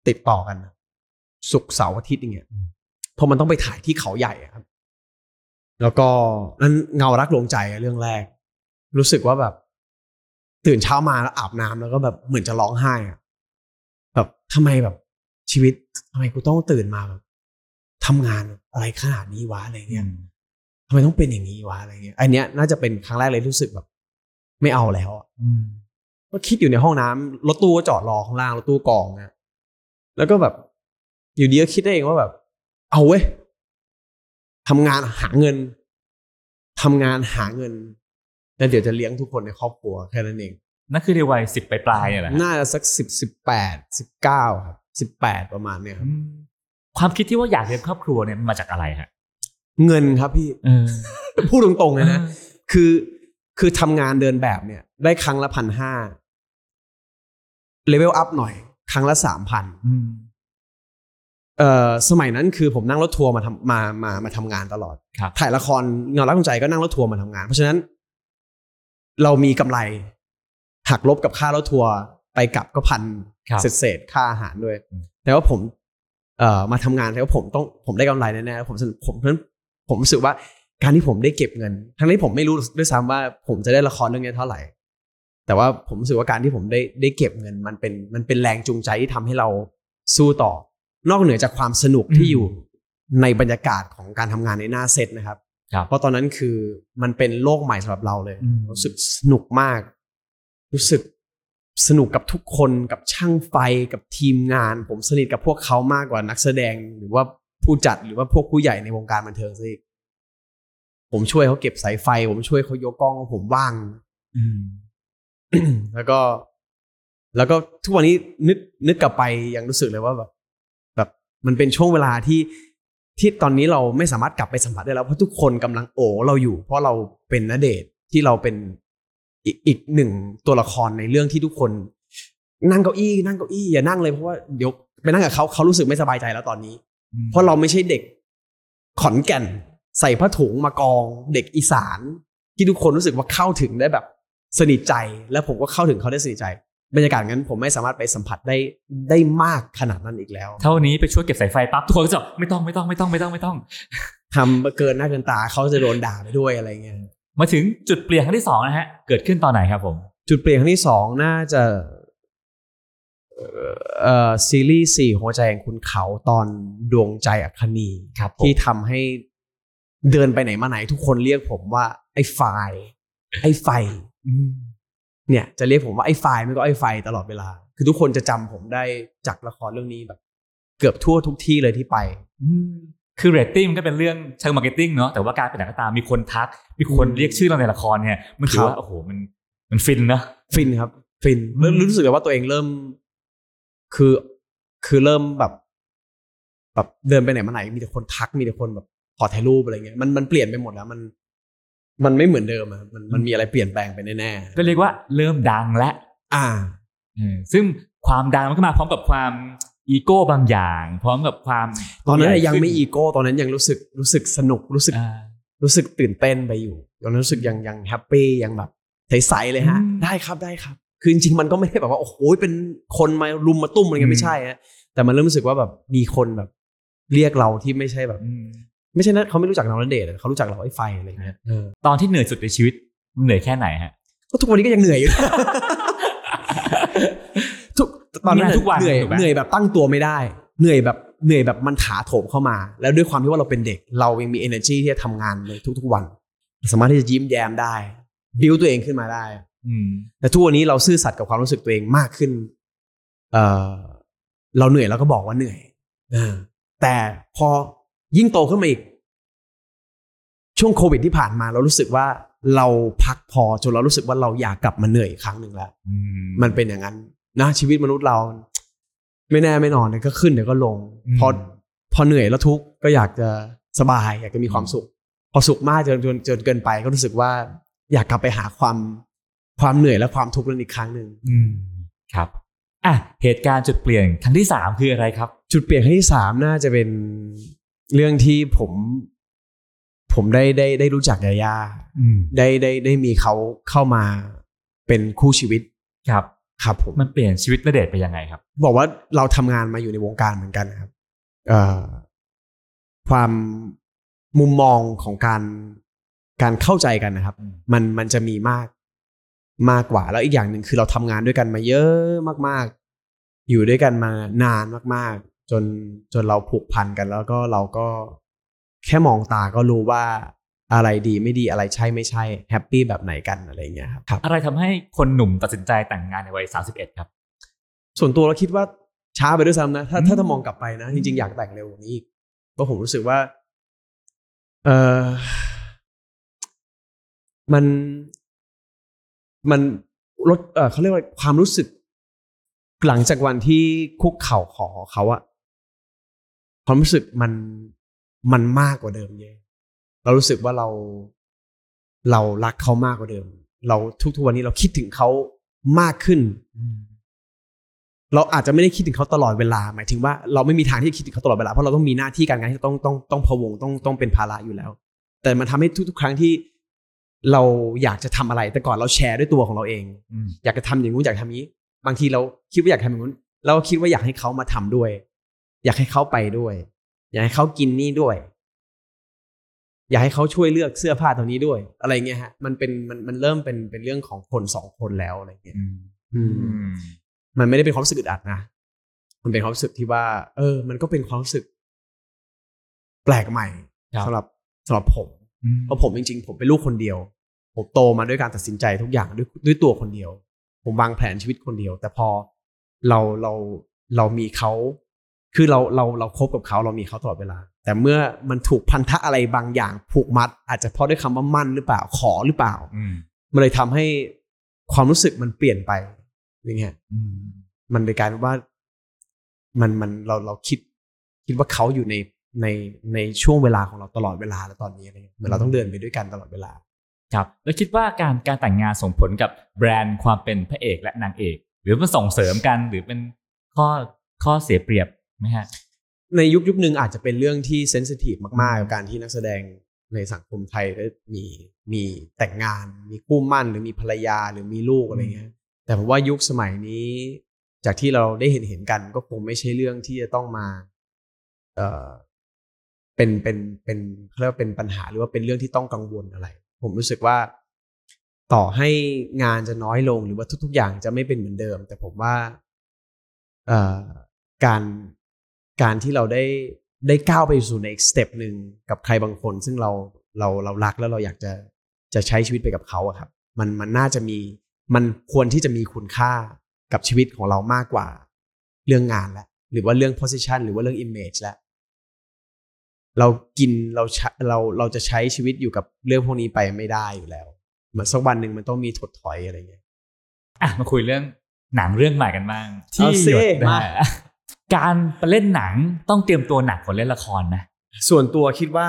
ติดต่อกันนะศุกร์เสาร์อาทิตย์อย่างเงี้ยเพราะมันต้องไปถ่ายที่เขาใหญ่อะครับ แล้วก็นั้นเงารักลวงใจอะเรื่องแรก รู้สึกว่าแบบ ตื่นเช้ามาแล้วอาบน้ำแล้วก็แบบเหมือนจะร้องไห้อะแบบทำไมแบบ ชีวิตทำไมกูต้องตื่นมาแบบทำงานอะไรขนาดนี้วะอะไรเงี้ยทำไมต้องเป็นอย่างนี้วะอะไรเงี้ยอันเนี้ยน่าจะเป็นครั้งแรกเลยที่รู้สึกแบบ ไม่เอาแล้วอะอืมก็คิดอยู่ในห้องน้ำรถตู้ก็จอดรอข้างล่างรถตู้กองนะแล้วก็แบบ อยู่ดีก็คิดได้เองว่าแบบ เอาเว้ยทำงานหาเงินทำงานหาเงินแล้วเดี๋ยวจะเลี้ยงทุกคนในครอบครัวแค่นั้นเองนั่นคือในวัยสิบปลายๆเนี่ยแหละน่าจะสักสิบสิบแปดสิบเก้าครับ สิบแปดประมาณเนี้ยครับอืมความคิดที่ว่าอยากเลี้ยงครอบครัวเนี่ยมันมาจากอะไรฮะเงินครับพี่เออพูดตรงๆเลยนะคือคือทำงานเดินแบบเนี่ย ได้ครั้งละพันห้าเลเวลอัพหน่อย ครั้งละสามพันอืมเอ่อสมัยนั้นคือผมนั่งรถทัวร์มาทำมามามาทำงานตลอดครับถ่ายละครเงารักดวงใจก็นั่งรถทัวร์มาทำงาน เพราะฉะนั้น เรามีกำไรหักลบกับค่ารถทัวร์ไปกลับก็พันครับ เศษเศษๆค่าอาหารด้วยอืมแต่ว่าผมเอ่อมาทำงานแต่ว่าผมต้องผมได้กำไรแน่ๆผมสนุกผมเพราะฉะนั้นผมรู้สึกว่าการที่ผมได้เก็บเงิน ทั้งที่ผมไม่รู้ด้วยซ้ำว่าผมจะได้ละครเรื่องนี้เท่าไหร่ แต่ว่าผมรู้สึกว่าการที่ผมได้ได้เก็บเงิน มันเป็นมันเป็นแรงจูงใจที่ทำให้เราสู้ต่อ นอกเหนือจากความสนุกที่อยู่ในบรรยากาศของการทำงานในหน้าเซตนะครับครับเพราะตอนนั้นคือมันเป็นโลกใหม่สำหรับเราเลยอืมรู้สึกสนุกมาก รู้สึก สนุกกับทุกคนกับช่างไฟกับทีมงาน ผมสนิทกับพวกเขามากกว่านักแสดงหรือว่าผู้จัดหรือว่าพวกผู้ใหญ่ในวงการบันเทิงซะอีกผมช่วยเขาเก็บสายไฟ ผมช่วยเขายกกล้องผมว่างอืมแล้วก็ แล้วก็ทุกวันนี้นึกนึกกลับไปยังรู้สึกเลยว่าแบบแบบมันเป็นช่วงเวลาที่ที่ตอนนี้เราไม่สามารถกลับไปสัมผัสได้แล้วเพราะทุกคนกำลังโอเราอยู่ เพราะเราเป็นนเดชน์ที่เราเป็น อีกอีกหนึ่งตัวละครในเรื่องที่ทุกคน นั่งเก้าอี้นั่งเก้าอี้อย่านั่งเลยเพราะว่าเดี๋ยวไปนั่งกับเขาเขารู้สึกไม่สบายใจแล้วตอนนี้ เพราะเราไม่ใช่เด็กขอนแก่น ใส่ผ้าถุงมากอง เด็กอีสานที่ทุกคนรู้สึกว่าเข้าถึงได้แบบสนิทใจ แล้วผมก็เข้าถึงเขาได้สนิทใจบรรยากาศงั้นผมไม่สามารถไปสัมผัสได้ได้มากขนาดนั้นอีกแล้ว เท่านี้ไปช่วยเก็บสายไฟปั๊บทุกคนก็จะบอกไม่ต้องไม่ต้องไม่ต้องไม่ต้องไม่ต้องทำเกินหน้าเกินตาเขาจะโดนด่าไปด้วยอะไรเงี้ย มาถึงจุดเปลี่ยนครั้งที่สองนะฮะเกิดขึ้นตอนไหนครับผม จุดเปลี่ยนครั้งที่สองน่าจะเอ่อเอ่อซีรีส์สี่หัวใจแห่งคุณเขาตอนดวงใจอัคคณีครับผมที่ทำให้เดินไปไหนมาไหนทุกคนเรียกผมว่า ไอ้ไฟล์ไอ้ไฟอืมเนี่ย จะเรียกผมว่าไอ้ไฟล์ไม่ก็ไอ้ไฟตลอดเวลา คือทุกคนจะจำผมได้จากละครเรื่องนี้แบบ เกือบทั่วทุกที่เลยที่ไปอืม คือเรตติ้งมันก็เป็นเรื่องเชิง marketing เนาะแต่ว่าการเป็นหนังก็ตามมีคนทัก มีคนอืมเรียกชื่อเราในละครเนี่ยมันถือครับว่าโอ้โหมันมันฟินนะฟินครับ ฟินเริ่มอืมรู้สึกเลยว่าตัวเองเริ่ม คือคือเริ่มแบบแบบเดินไปไหนมาไหนมีแต่คนทักมีแต่คนแบบขอถ่ายรูปอะไรเงี้ยมันมันเปลี่ยนไปหมดแล้วมัน มันไม่เหมือนเดิมอะมันมันมีอะไรเปลี่ยนแปลงไปแน่ก็เรียกว่าเริ่มดังแล้วๆอ่าอืมซึ่งความดังมันก็มาพร้อมกับความ อีโก้บางอย่าง พร้อมกับความตอนนั้นใหญ่ยังไม่ขึ้นีโก้ตอนนั้นยังรู้สึกรู้สึกสนุกรู้สึกอ่ารู้สึกตื่นเต้นไปอยู่ตอนนั้นรู้สึกยังยัง happy ยังแบบใสๆเลยฮะอืมได้ครับได้ครับ คือจริงๆมันก็ไม่ได้แบบว่าโอ้โหเป็นคนมารุมมาตุ้มอะไรเงี้ยไม่ใช่ฮะแต่มันเริ่มรู้สึกว่าแบบมีคนแบบ เรียกเราที่ไม่ใช่แบบอืมไม่ใช่นะเขาไม่รู้จักเราแล้วเดทอะเขารู้จักเราไอ้ไฟอะไรเงี้ยเออตอนที่เหนื่อยสุดในชีวิตเหนื่อยแค่ไหนฮะก็ทุกวันนี้ก็ยังเหนื่อยอยู่ทุก ตอนนั้นทุกวันเหนื่อยถูกไหมเหนื่อยแบบตั้งตัวไม่ได้ เหนื่อยแบบเหนื่อยแบบมันถาโถมเข้ามา แล้วด้วยความที่ว่าเราเป็นเด็ก เรายังมี energy ที่จะทำงานในทุก ๆวัน สามารถที่จะยิ้มแย้มได้ บิวตัวเองขึ้นมาได้อืมแต่ทุกวันนี้เราซื่อสัตย์กับความรู้สึกตัวเองมากขึ้น เออเราเหนื่อยเราก็บอกว่าเหนื่อยเออแต่พอยิ่งโตขึ้นมาอีก ช่วงโควิดที่ผ่านมาเรารู้สึกว่าเราพักพอจนเรารู้สึกว่าเราอยากกลับมาเหนื่อยอีกครั้งหนึ่งแล้วอืมมันเป็นอย่างนั้น นะชีวิตมนุษย์เรา ไม่แน่ไม่นอนเดี๋ยวก็ขึ้นเดี๋ยวก็ลงอืมพอพอเหนื่อยแล้วทุกข์ก็อยากจะสบาย อยากจะมีความสุข พอสุขมากจนจนจนเกินไป ก็รู้สึกว่า อยากกลับไปหาความความเหนื่อยและความทุกข์นั้นอีกครั้งหนึ่งอืมครับอะเหตุการณ์จุดเปลี่ยนครั้งที่สามคืออะไรครับ จุดเปลี่ยนครั้งที่สามน่าจะเป็นเรื่องที่ผม ผมได้ได้ได้รู้จักยาย่าอืมได้ได้ได้มีเขาเข้ามาเป็นคู่ชีวิตครับ ครับผมมันเปลี่ยนชีวิตณเดชน์ไปยังไงครับ บอกว่าเราทำงานมาอยู่ในวงการเหมือนกันนะครับเอ่อความมุมมองของการการเข้าใจกันนะครับอืมมันมันจะมีมากมากกว่า แล้วอีกอย่างหนึ่งคือเราทำงานด้วยกันมาเยอะมาก ๆ อยู่ด้วยกันมานานมาก ๆ จนจนเราผูกพันกัน แล้วก็เราก็แค่มองตาก็รู้ว่า อะไรดีไม่ดีอะไรใช่ไม่ใช่แฮปปี้แบบไหนกันอะไรอย่างเงี้ยครับครับอะไรทำให้คนหนุ่มตัดสินใจแต่งงานในวัย31ครับ ส่วนตัวเราคิดว่าช้าไปด้วยซ้ำนะ ถ้าอืมถ้าถ้ามองกลับไปนะ จริงๆ อยากแต่งเร็วกว่านี้อีกเพราะผมรู้สึกว่า เออมันมันลดเออเขาเรียกว่าความรู้สึก หลังจากวันที่คุกเข่าขอเขาอะความรู้สึกมันมันมากกว่าเดิมเยอะ เรารู้สึกว่าเราเรารักเขามากกว่าเดิม เราทุกๆวันนี้เราคิดถึงเขามากขึ้น เราอาจจะไม่ได้คิดถึงเขาตลอดเวลา หมายถึงว่าเราไม่มีทางที่จะคิดถึงเขาตลอดเวลาเพราะเราต้องมีหน้าที่การงานที่ต้องต้องต้องพะวงต้องต้องเป็นภาระอยู่แล้ว แต่มันทำให้ทุก ๆ ครั้งที่เราอยากจะทำอะไร แต่ก่อนเราแชร์ด้วยตัวของเราเองอืมอยากจะทำอย่างนู้นอยากทำนี้ บางทีเราคิดว่าอยากทำอย่างนู้นเราก็คิดว่าอยากให้เขามาทำด้วย อยากให้เขาไปด้วย อยากให้เขากินนี่ด้วย อยากให้เขาช่วยเลือกเสื้อผ้าตัวนี้ด้วย อะไรเงี้ยฮะมันเป็นมันมันเริ่มเป็นเป็นเรื่องของคนสองคนแล้วอะไรเงี้ยอืมอืมอืมมันไม่ได้เป็นความรู้สึกอึดอัดนะมันเป็นความรู้สึกที่ว่า เออ มันก็เป็นความรู้สึก แปลกใหม่ครับสำหรับสำหรับผมอืมเพราะผมจริงๆ ผมเป็นลูกคนเดียว ผมโตมาด้วยการตัดสินใจทุกอย่างด้วยด้วยตัวคนเดียว ผมวางแผนชีวิตคนเดียว แต่พอเราเราเรามีเขาคือเราเราเราคบกับเขาเรามีเขาตลอดเวลา แต่เมื่อมันถูกพันธะอะไรบางอย่างผูกมัด อาจจะเพราะด้วยคำว่ามั่นหรือเปล่าขอหรือเปล่าอืมมันเลยทำให้ความรู้สึกมันเปลี่ยนไปอย่างเงี้ยอืมมันเลยกลายเป็นว่ามันมันเราเราคิด คิดว่าเขาอยู่ในในในช่วงเวลาของเราตลอดเวลาแล้วตอนนี้อะไรเงี้ยเหมือนเราต้องเดินไปด้วยกันตลอดเวลา ครับ แล้วคิดว่าการการแต่งงานส่งผลกับแบรนด์ความเป็นพระเอกและนางเอก หรือมันส่งเสริมกันหรือเป็นข้อข้อเสียเปรียบไหมฮะ ในยุคยุคหนึ่งอาจจะเป็นเรื่องที่เซนซิทีฟมากๆกับการที่นักแสดงในสังคมไทยได้มีมีแต่งงาน มีคู่มั่นหรือมีภรรยาหรือมีลูกอะไรเงี้ยแต่ผมว่ายุคสมัยนี้ จากที่เราได้เห็นเห็นกันก็คงไม่ใช่เรื่องที่จะต้องมา เอ่อเป็นเป็นเป็นเรียกว่าเป็นปัญหาหรือว่าเป็นเรื่องที่ต้องกังวลอะไร ผมรู้สึกว่า ต่อให้งานจะน้อยลงหรือว่าทุก ๆ อย่างจะไม่เป็นเหมือนเดิม แต่ผมว่า เอ่อการ การที่เราได้ได้ก้าวไปสู่ในอีก step หนึ่งกับใครบางคน ซึ่งเราเราเรารักแล้วเราอยากจะจะใช้ชีวิตไปกับเขาอะครับมันมันน่าจะมีมันควรที่จะมีคุณค่ากับชีวิตของเรามากกว่า เรื่องงานแล้วหรือว่าเรื่อง position หรือว่าเรื่อง image แล้วเรากินเราใช้เราเราจะใช้ชีวิตอยู่กับเรื่องพวกนี้ไปไม่ได้อยู่แล้วเหมือนสักวันหนึ่งมันต้องมีถดถอยอะไรเงี้ยอะมาคุยเรื่องหนังเรื่องใหม่กันบ้างที่เอาธี่หยดได้มา การไปเล่นหนังต้องเตรียมตัวหนักกว่าเล่นละครนะ ส่วนตัวคิดว่า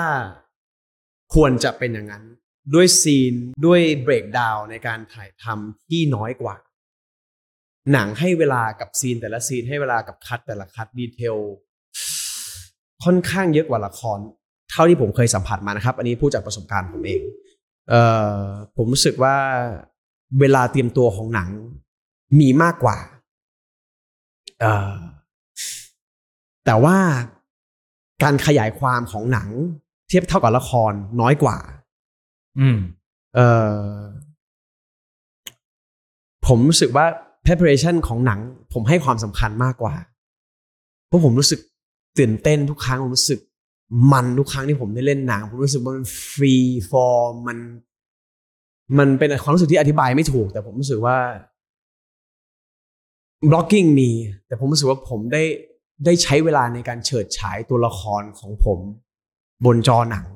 ควรจะเป็นอย่างนั้น ด้วยซีนด้วย breakdown ในการถ่ายทำที่น้อยกว่า หนังให้เวลากับซีนแต่ละซีนให้เวลากับ cut แต่ละ cut detail ค่อนข้างเยอะกว่าละคร เท่าที่ผมเคยสัมผัสมานะครับ อันนี้พูดจากประสบการณ์ผมเองเออผมรู้สึกว่าเวลาเตรียมตัวของหนังมีมากกว่าเออ แต่ว่าการขยายความของหนัง เทียบเท่ากับละครน้อยกว่า อืม เอ่อผมรู้สึกว่า preparation ของหนัง ผมให้ความสำคัญมากกว่า เพราะผมรู้สึกตื่นเต้นทุกครั้ง ผมรู้สึกมันทุกครั้งที่ผมได้เล่นหนัง ผมรู้สึกว่ามันฟรีฟอร์มมัน มันเป็นความรู้สึกที่อธิบายไม่ถูก แต่ผมรู้สึกว่า blocking มี แต่ผมรู้สึกว่าผมได้ ได้ใช้เวลาในการเฉิดฉายตัวละครของผม บนจอหนัง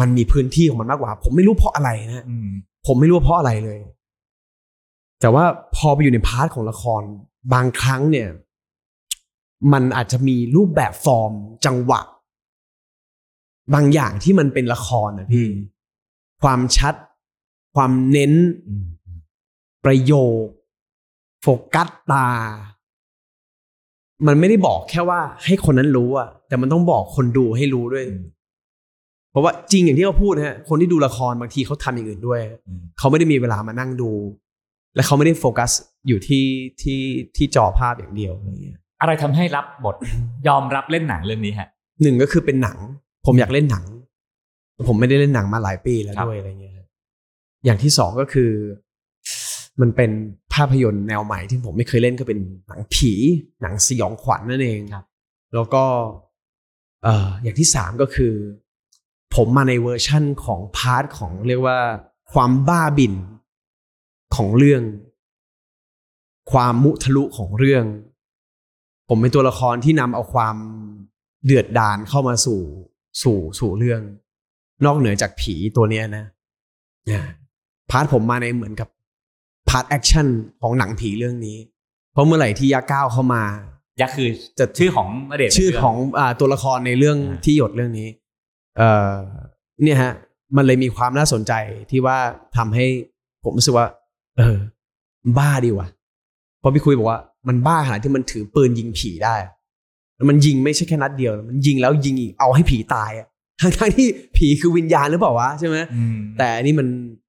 มันมีพื้นที่ของมันมากกว่า ผมไม่รู้เพราะอะไรนะอืมผมไม่รู้ว่าเพราะอะไรเลย แต่ว่าพอไปอยู่ใน part ของละคร บางครั้งเนี่ย มันอาจจะมีรูปแบบฟอร์ม จังหวะ บางอย่างที่มันเป็นละครนะพี่ ความชัด ความเน้นอืมประโยค โฟกัสตา มันไม่ได้บอกแค่ว่าให้คนนั้นรู้อะแต่มันต้องบอกคนดูให้รู้ด้วย เพราะว่าจริงอย่างที่เขาพูดนะฮะคนที่ดูละครบางทีเขาทำอย่างอื่นด้วยอืมเขาไม่ได้มีเวลามานั่งดู และเขาไม่ได้โฟกัสอยู่ที่ที่ที่จอภาพอย่างเดียวอะไรเงี้ยอะไรทำให้รับบทยอมรับเล่นหนังเรื่องนี้ฮะหนึ่งก็คือเป็นหนัง ผมอยากเล่นหนัง ผมไม่ได้เล่นหนังมาหลายปีแล้วครับด้วยอะไรเงี้ยฮะอย่างที่สองก็คือ มันเป็นภาพยนตร์แนวใหม่ที่ผมไม่เคยเล่นก็เป็นหนังผี หนังสยองขวัญนั่นเองครับ แล้วก็เอ่ออย่างที่สามก็คือ ผมมาในเวอร์ชั่นของ part ของเรียกว่าความบ้าบิ่นของเรื่อง ความมุทะลุของเรื่อง ผมเป็นตัวละครที่นำเอาความเดือดดาลเข้ามาสู่สู่สู่เรื่อง นอกเหนือจากผีตัวเนี้ยนะอ่า part ผมมาในเหมือนกับ part action ของหนังผีเรื่องนี้ เพราะเมื่อไหร่ที่ยักษ์ก้าวเข้ามา ยักษ์คือจะชื่อของณเดชน์ชื่อของอ่าตัวละครในเรื่องอ่าธี่หยดเรื่องนี้ เอ่อเนี่ยฮะ มันเลยมีความน่าสนใจที่ว่าทำให้ผมรู้สึกว่า เออ บ้าดีว่ะเพราะพี่คุยบอกว่ามันบ้าขนาดที่มันถือปืนยิงผีได้แล้วมันยิงไม่ใช่แค่นัดเดียว มันยิงแล้วยิงอีกเอาให้ผีตายอะทั้งทั้งๆที่ผีคือวิญญาณหรือเปล่าวะใช่ไหมอืมแต่อันนี่มัน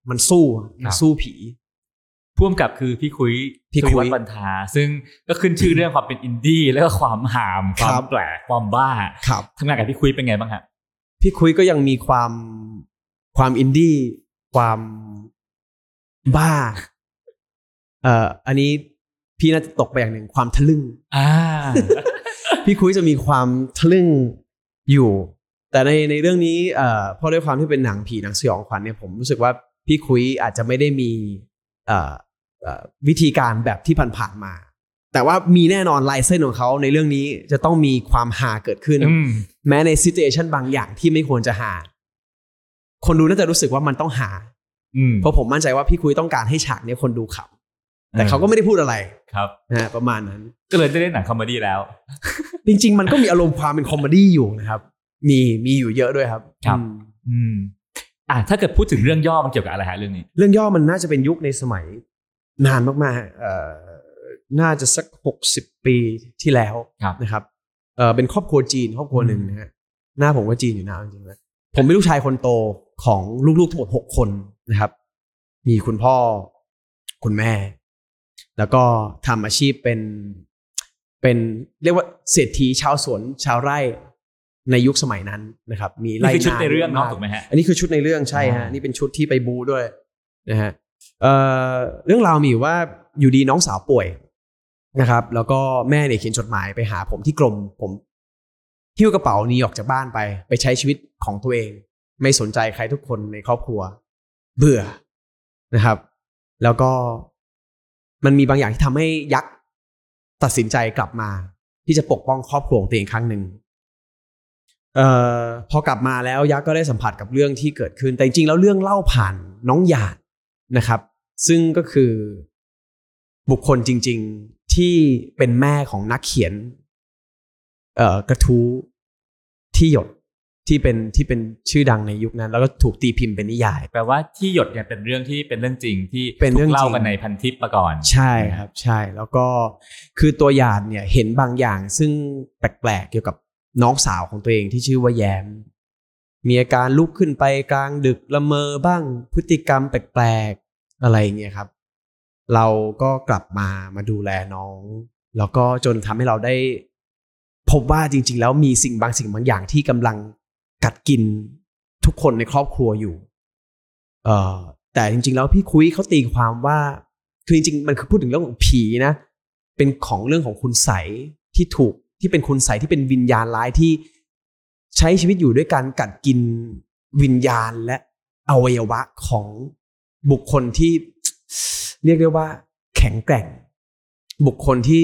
มันสู้อะมันสู้ผี พ่วงกับคือพี่คุยพี่คุยสุริวัฒน์บรรทา ซึ่งก็ขึ้นชื่อเรื่องความเป็นอินดี้แล้วก็ความหามคครัวามบแปลกความบ้าครับทำงานกับพี่คุยเป็นไงบ้างฮะพี่คุยก็ยังมีความความอินดี้ความบ้า เอ่ออันนี้พี่น่าจะตกไปอย่างหนึ่งความทะลึ่งอ่าพี่คุยจะมีความทะลึ่งอยู่ แต่ในในเรื่องนี้เอ่อเพราะด้วยความที่เป็นหนังผีหนังสยองขวัญเนี่ยผมรู้สึกว่าพี่คุยอาจจะไม่ได้มีเอ่อเอ่อ วิธีการแบบที่ผ่านๆมา แต่ว่ามีแน่นอนลายเส้นของเขาในเรื่องนี้จะต้องมีความฮาเกิดขึ้นอืมแม้ในซิ t u เอชันบางอย่างที่ไม่ควรจะฮา คนดูน่าจะรู้สึกว่ามันต้องฮาอืมเพราะผมมั่นใจว่าพี่คุ้ยต้องการให้ฉากเนี้ยคนดูขำแต่เขาก็ไม่ได้พูดอะไรครับนะฮะประมาณนั้น ก็เลยได้เล่นหนัง comedy แล้ว จริง ๆ มันก็มีอารมณ์ความเป็น comedy อยู่นะครับ มีมีอยู่เยอะด้วยครับ ครับ อืมอืมอะถ้าเกิดพูดถึงเรื่องย่อมันเกี่ยวกับอะไรฮะเรื่องนี้ เรื่องย่อมันน่าจะเป็นยุคในสมัย นานมากๆเอ่อน่าจะสักหกสิบปีที่แล้วครับนะครับเอ่อเป็นครอบครัวจีนครอบครัวหนึ่งนะฮะหน้าผมก็จีนอยู่นะจริงๆแล้วผมเป็นลูกชายคนโตของลูกๆทั้งหมดหกคนนะครับ มีคุณพ่อคุณแม่ แล้วก็ทำอาชีพเป็นเป็นเรียกว่าเศรษฐีชาวสวนชาวไร่ในยุคสมัยนั้นนะครับ มีนี่ไร่คือชุดาในเรื่องเนาะยะถูกไหมฮะอันนี้คือชุดในเรื่องใช่ฮะอ่านี่นี่เป็นชุดที่ไปบูด้วยนะฮะ เอ่อเรื่องราวมีว่าอยู่ดีน้องสาวป่วยนะครับ แล้วก็แม่เนี่ยเขียนจดหมายไปหาผมที่กรมผมหิ้วกระเป๋านี้ออกจากบ้านไป ไปใช้ชีวิตของตัวเอง ไม่สนใจใครทุกคนในครอบครัว เบื่อนะครับ แล้วก็มันมีบางอย่างที่ทำให้ยักษ์ตัดสินใจกลับมา ที่จะปกป้องครอบครัวของตัวเองครั้งหนึ่งเอ่อพอกลับมาแล้วยักษ์ก็ได้สัมผัสกับเรื่องที่เกิดขึ้น แต่จริงๆแล้วเรื่องเล่าผ่านน้องหยาด นะครับ ซึ่งก็คือบุคคลจริง ๆที่เป็นแม่ของนักเขียนเอ่อกระทู้ที่หยดที่เป็นที่เป็นชื่อดังในยุคนั้น แล้วก็ถูกตีพิมพ์เป็นนิยาย แปลว่าที่หยดเนี่ยเป็นเรื่องที่เป็นเรื่องจริงที่เป็นเรื่องถูกเล่าจริงกันในพันทิปมาก่อน ใช่ครับ ใช่ แล้วก็คือตัวหยาดเนี่ยเห็นบางอย่างซึ่งแปลกๆเกี่ยวกับน้องสาวของตัวเองที่ชื่อว่าแยม มีอาการลุกขึ้นไปกลางดึกละเมอบ้างพฤติกรรมแปลกๆอะไรเงี้ยครับ เราก็กลับมามาดูแลน้อง แล้วก็จนทำให้เราได้ พบว่าจริง ๆ แล้วมีสิ่งบางสิ่งบางอย่างที่กำลังกัดกินทุกคนในครอบครัวอยู่เอ่อแต่จริง ๆ แล้วพี่คุยเขาตีความว่าคือจริงๆมันคือพูดถึงเรื่องของผีนะ เป็นของเรื่องของคุณใสที่ถูกที่เป็นคุณใสที่เป็นวิญญาณร้ายที่ ใช้ชีวิตอยู่ด้วยการกัดกินวิญญาณและอวัยวะของบุคคลที่เรียกได้ว่า แข็งแกร่ง บุคคลที่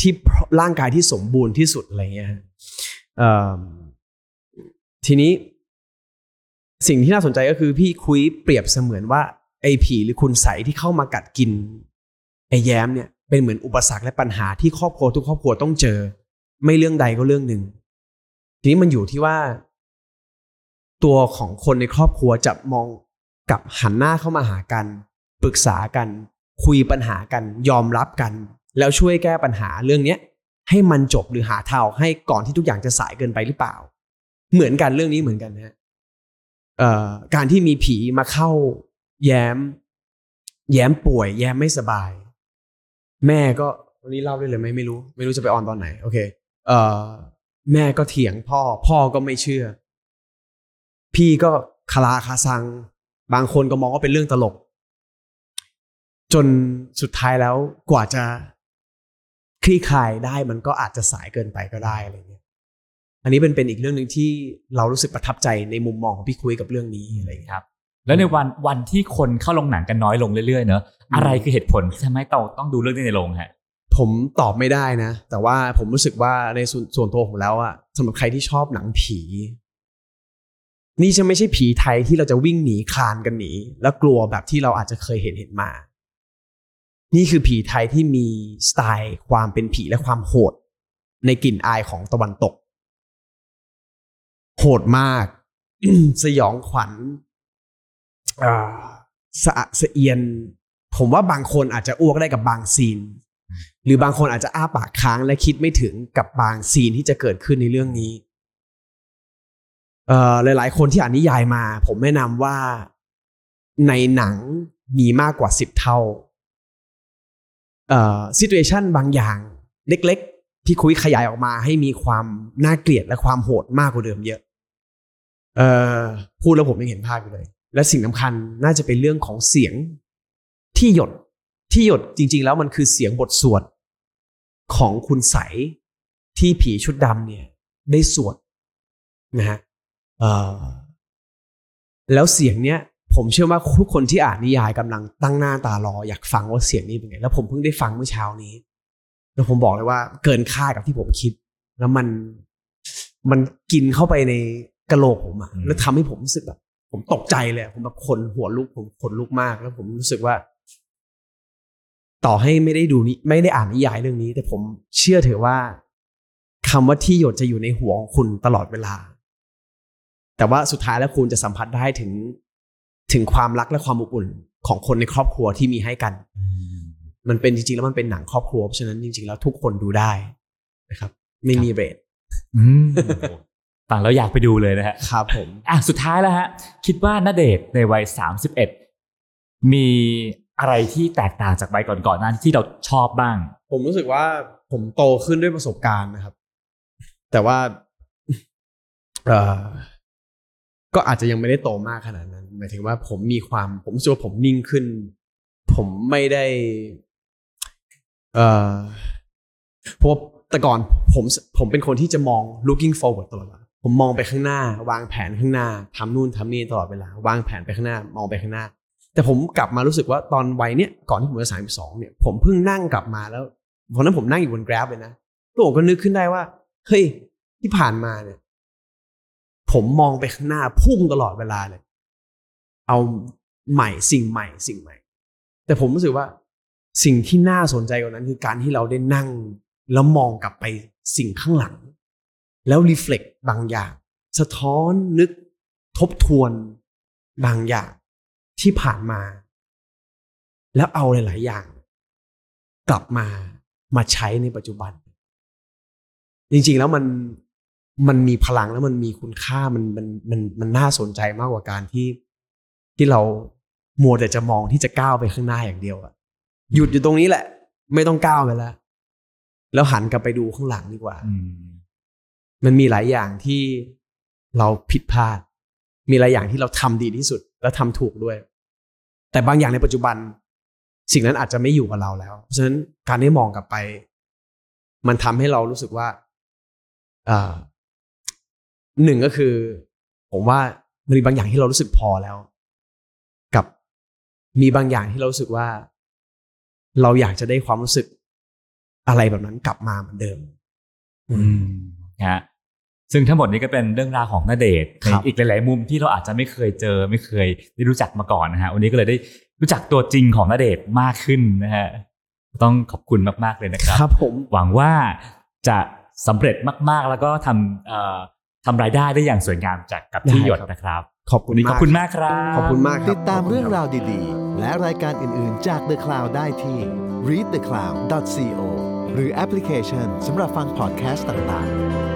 ที่ร่างกายที่สมบูรณ์ที่สุดอะไรเงี้ยทีนี้ สิ่งที่น่าสนใจก็คือพี่คุยเปรียบเสมือนว่าไอ้ผีหรือคุณใสที่เข้ามากัดกินไอ้แย้มเนี่ยเป็นเหมือนอุปสรรคและปัญหาที่ครอบครัวทุกครอบครัวต้องเจอ ไม่เรื่องใดก็เรื่องหนึ่ง ทีนี้มันอยู่ที่ว่า ตัวของคนในครอบครัวจะมองกับหันหน้าเข้ามาหากัน ปรึกษากัน คุยปัญหากันยอมรับกัน แล้วช่วยแก้ปัญหาเรื่องเนี้ยให้มันจบหรือหาทางออกให้ก่อนที่ทุกอย่างจะสายเกินไปหรือเปล่า เหมือนกันเรื่องนี้เหมือนกันนะฮะการที่มีผีมาเข้า แย้ม แย้มป่วย แย้มไม่สบาย แม่ก็วันนี้เล่าได้เลยไหมไม่รู้ ไม่รู้จะไปออนตอนไหน โอเค เอ่อ แม่ก็เถียงพ่อ พ่อก็ไม่เชื่อ พี่ก็คลาคาซัง บางคนก็มองว่าเป็นเรื่องตลก จนสุดท้ายแล้วกว่าจะคลี่คลายได้มันก็อาจจะสายเกินไปก็ได้อะไรเงี้ย อันนี้เป็นเป็นอีกเรื่องหนึ่งที่เรารู้สึกประทับใจในมุมมองของพี่คุยกับเรื่องนี้อะไรครับ แล้วในวันวันที่คนเข้าโรงหนังกันน้อยลงเรื่อยๆเนอะอืมอะไรคือเหตุผลที่ทำให้เราต้องดูเรื่องนี้ในโรงฮะ ผมตอบไม่ได้นะ แต่ว่าผมรู้สึกว่าในส่วนส่วนตัวผมแล้วอะสำหรับใครที่ชอบหนังผี นี่จะไม่ใช่ผีไทยที่เราจะวิ่งหนีคลานกันหนี แล้วกลัวแบบที่เราอาจจะเคยเห็นเห็นมา นี่คือผีไทยที่มีสไตล์ความเป็นผีและความโหด ในกลิ่นอายของตะวันตก โหดมาก สยองขวัญสะอะสะเอียน ผมว่าบางคนอาจจะอ้วกได้กับบางซีน หรือบางคนอาจจะอ้าปากค้างและคิดไม่ถึงกับบางซีนที่จะเกิดขึ้นในเรื่องนี้เอ่อหลาย ๆ คนที่อ่านนิยายมา ผมแนะนำว่าในหนังมีมากกว่าสิบเท่าเอ่อซิทูเอชันบางอย่างเล็ก ๆ ที่คุยขยายออกมาให้มีความน่าเกลียดและความโหดมากกว่าเดิมเยอะเอ่อพูดแล้วผมยังเห็นภาพอยู่เลย และสิ่งสำคัญน่าจะเป็นเรื่องของเสียงที่หยด ที่หยดจริง ๆ แล้วมันคือเสียงบทสวดของคุณใสที่ผีชุดดำเนี่ยได้สวดนะฮะแล้วเสียงเนี้ยผมเชื่อว่าทุกคนที่อ่านนิยายกำลังตั้งหน้าตารออยากฟังว่าเสียงนี้เป็นไง แล้วผมเพิ่งได้ฟังเมื่อเช้านี้ แล้วผมบอกเลยว่าเกินคาดกับที่ผมคิด แล้วมันมันกินเข้าไปในกระโหลกผมอะแล้วทำให้ผมรู้สึกแบบ ผมตกใจเลยอะผมแบบคนหัวลุกผมขนลุกมาก แล้วผมรู้สึกว่า ต่อให้ไม่ได้ดูนี้ไม่ได้อ่านนิยายเรื่องนี้ แต่ผมเชื่อเถอะว่าคำว่าที่หยดจะอยู่ในหัวของคุณตลอดเวลา แต่ว่าสุดท้ายแล้วคุณจะสัมผัสได้ถึงถึงความรักและความอบอุ่นของคนในครอบครัวที่มีให้กัน มันเป็นจริงๆแล้วมันเป็นหนังครอบครัวเพราะฉะนั้นจริงๆแล้วทุกคนดูได้นะครับ ไม่มีเรทอืมฟังแล้วอยากไปดูเลยนะฮะครับผมอะสุดท้ายแล้วฮะ คิดว่าณเดชน์ในวัย 31 มี อะไรที่แตกต่างจากวัยก่อนๆนั้นที่เราชอบบ้าง ผมรู้สึกว่าผมโตขึ้นด้วยประสบการณ์นะครับ แต่ว่าเออก็อาจจะยังไม่ได้โตมากขนาดนั้น หมายถึงว่าผมมีความ ผมรู้สึกว่าผมนิ่งขึ้น ผมไม่ได้ เออเพราะแต่ก่อนผมผมเป็นคนที่จะมอง looking forward ตลอดเวลาผมมองไปข้างหน้า วางแผนข้างหน้าทำนู่นทำนี่ตลอดเวลา วางแผนไปข้างหน้า มองไปข้างหน้า แต่ผมกลับมารู้สึกว่าตอนวัยเนี้ยก่อนที่ผมจะสามสิบสองเนี่ยผมเพิ่งนั่งกลับมาแล้วตอนนั้นผมนั่งอยู่บน Grab เลยนะแล้วผมก็นึกขึ้นได้ว่าเฮ้ยที่ผ่านมาเนี่ย ผมมองไปข้างหน้าพุ่งตลอดเวลาเลย เอาใหม่สิ่งใหม่สิ่งใหม่ แต่ผมรู้สึกว่าสิ่งที่น่าสนใจกว่านั้นคือการที่เราได้นั่ง แล้วมองกลับไปสิ่งข้างหลัง แล้วรีเฟล็กบางอย่าง สะท้อนนึกทบทวนบางอย่าง ที่ผ่านมา แล้วเอาหลาย ๆ อย่าง กลับมามาใช้ในปัจจุบัน จริง ๆ แล้วมันมันมีพลังแล้วมันมีคุณค่ามันมันมันมันน่าสนใจมากกว่าการที่ที่เรามัวแต่จะมองที่จะก้าวไปข้างหน้าอย่างเดียวอะหยุดอยู่ตรงนี้แหละ ไม่ต้องก้าวไปแล้วแล้วหันกลับไปดูข้างหลังดีกว่าอืมมันมีหลายอย่างที่เราผิดพลาด มีหลายอย่างที่เราทำดีที่สุด แล้วทำถูกด้วย แต่บางอย่างในปัจจุบัน สิ่งนั้นอาจจะไม่อยู่กับเราแล้ว เพราะฉะนั้นการได้มองกลับไป มันทำให้เรารู้สึกว่าอหนึ่งก็คือ ผมว่ามันมีบางอย่างที่เรารู้สึกพอแล้ว กับมีบางอย่างที่เรารู้สึกว่า เราอยากจะได้ความรู้สึกอะไรแบบนั้นกลับมาเหมือนเดิม อืมนะฮะ ซึ่งทั้งหมดนี้ก็เป็นเรื่องราวของณเดชน์ครับในอีกหลาย ๆ มุมที่เราอาจจะไม่เคยเจอ ไม่เคยได้รู้จักมาก่อนนะฮะวันนี้ก็เลยได้รู้จักตัวจริงของณเดชน์มากขึ้นนะฮะต้องขอบคุณมาก ๆ เลยนะครับครับผมหวังว่าจะสำเร็จมาก ๆ แล้วก็ทำเอ่อทำรายได้ได้อย่างสวยงามจากกับที่ได้หยดครับนะครับขอบคุวัณนนี้มากขอบคุณมากครับ ขอบคุณมากครับติดตามขบคุณเรื่องคบราวดี ๆ และรายการอื่น ๆ จาก The Cloud ได้ที่ readthecloud.co หรือแอปพลิเคชันสำหรับฟังพอดแคสต์ต่าง ๆ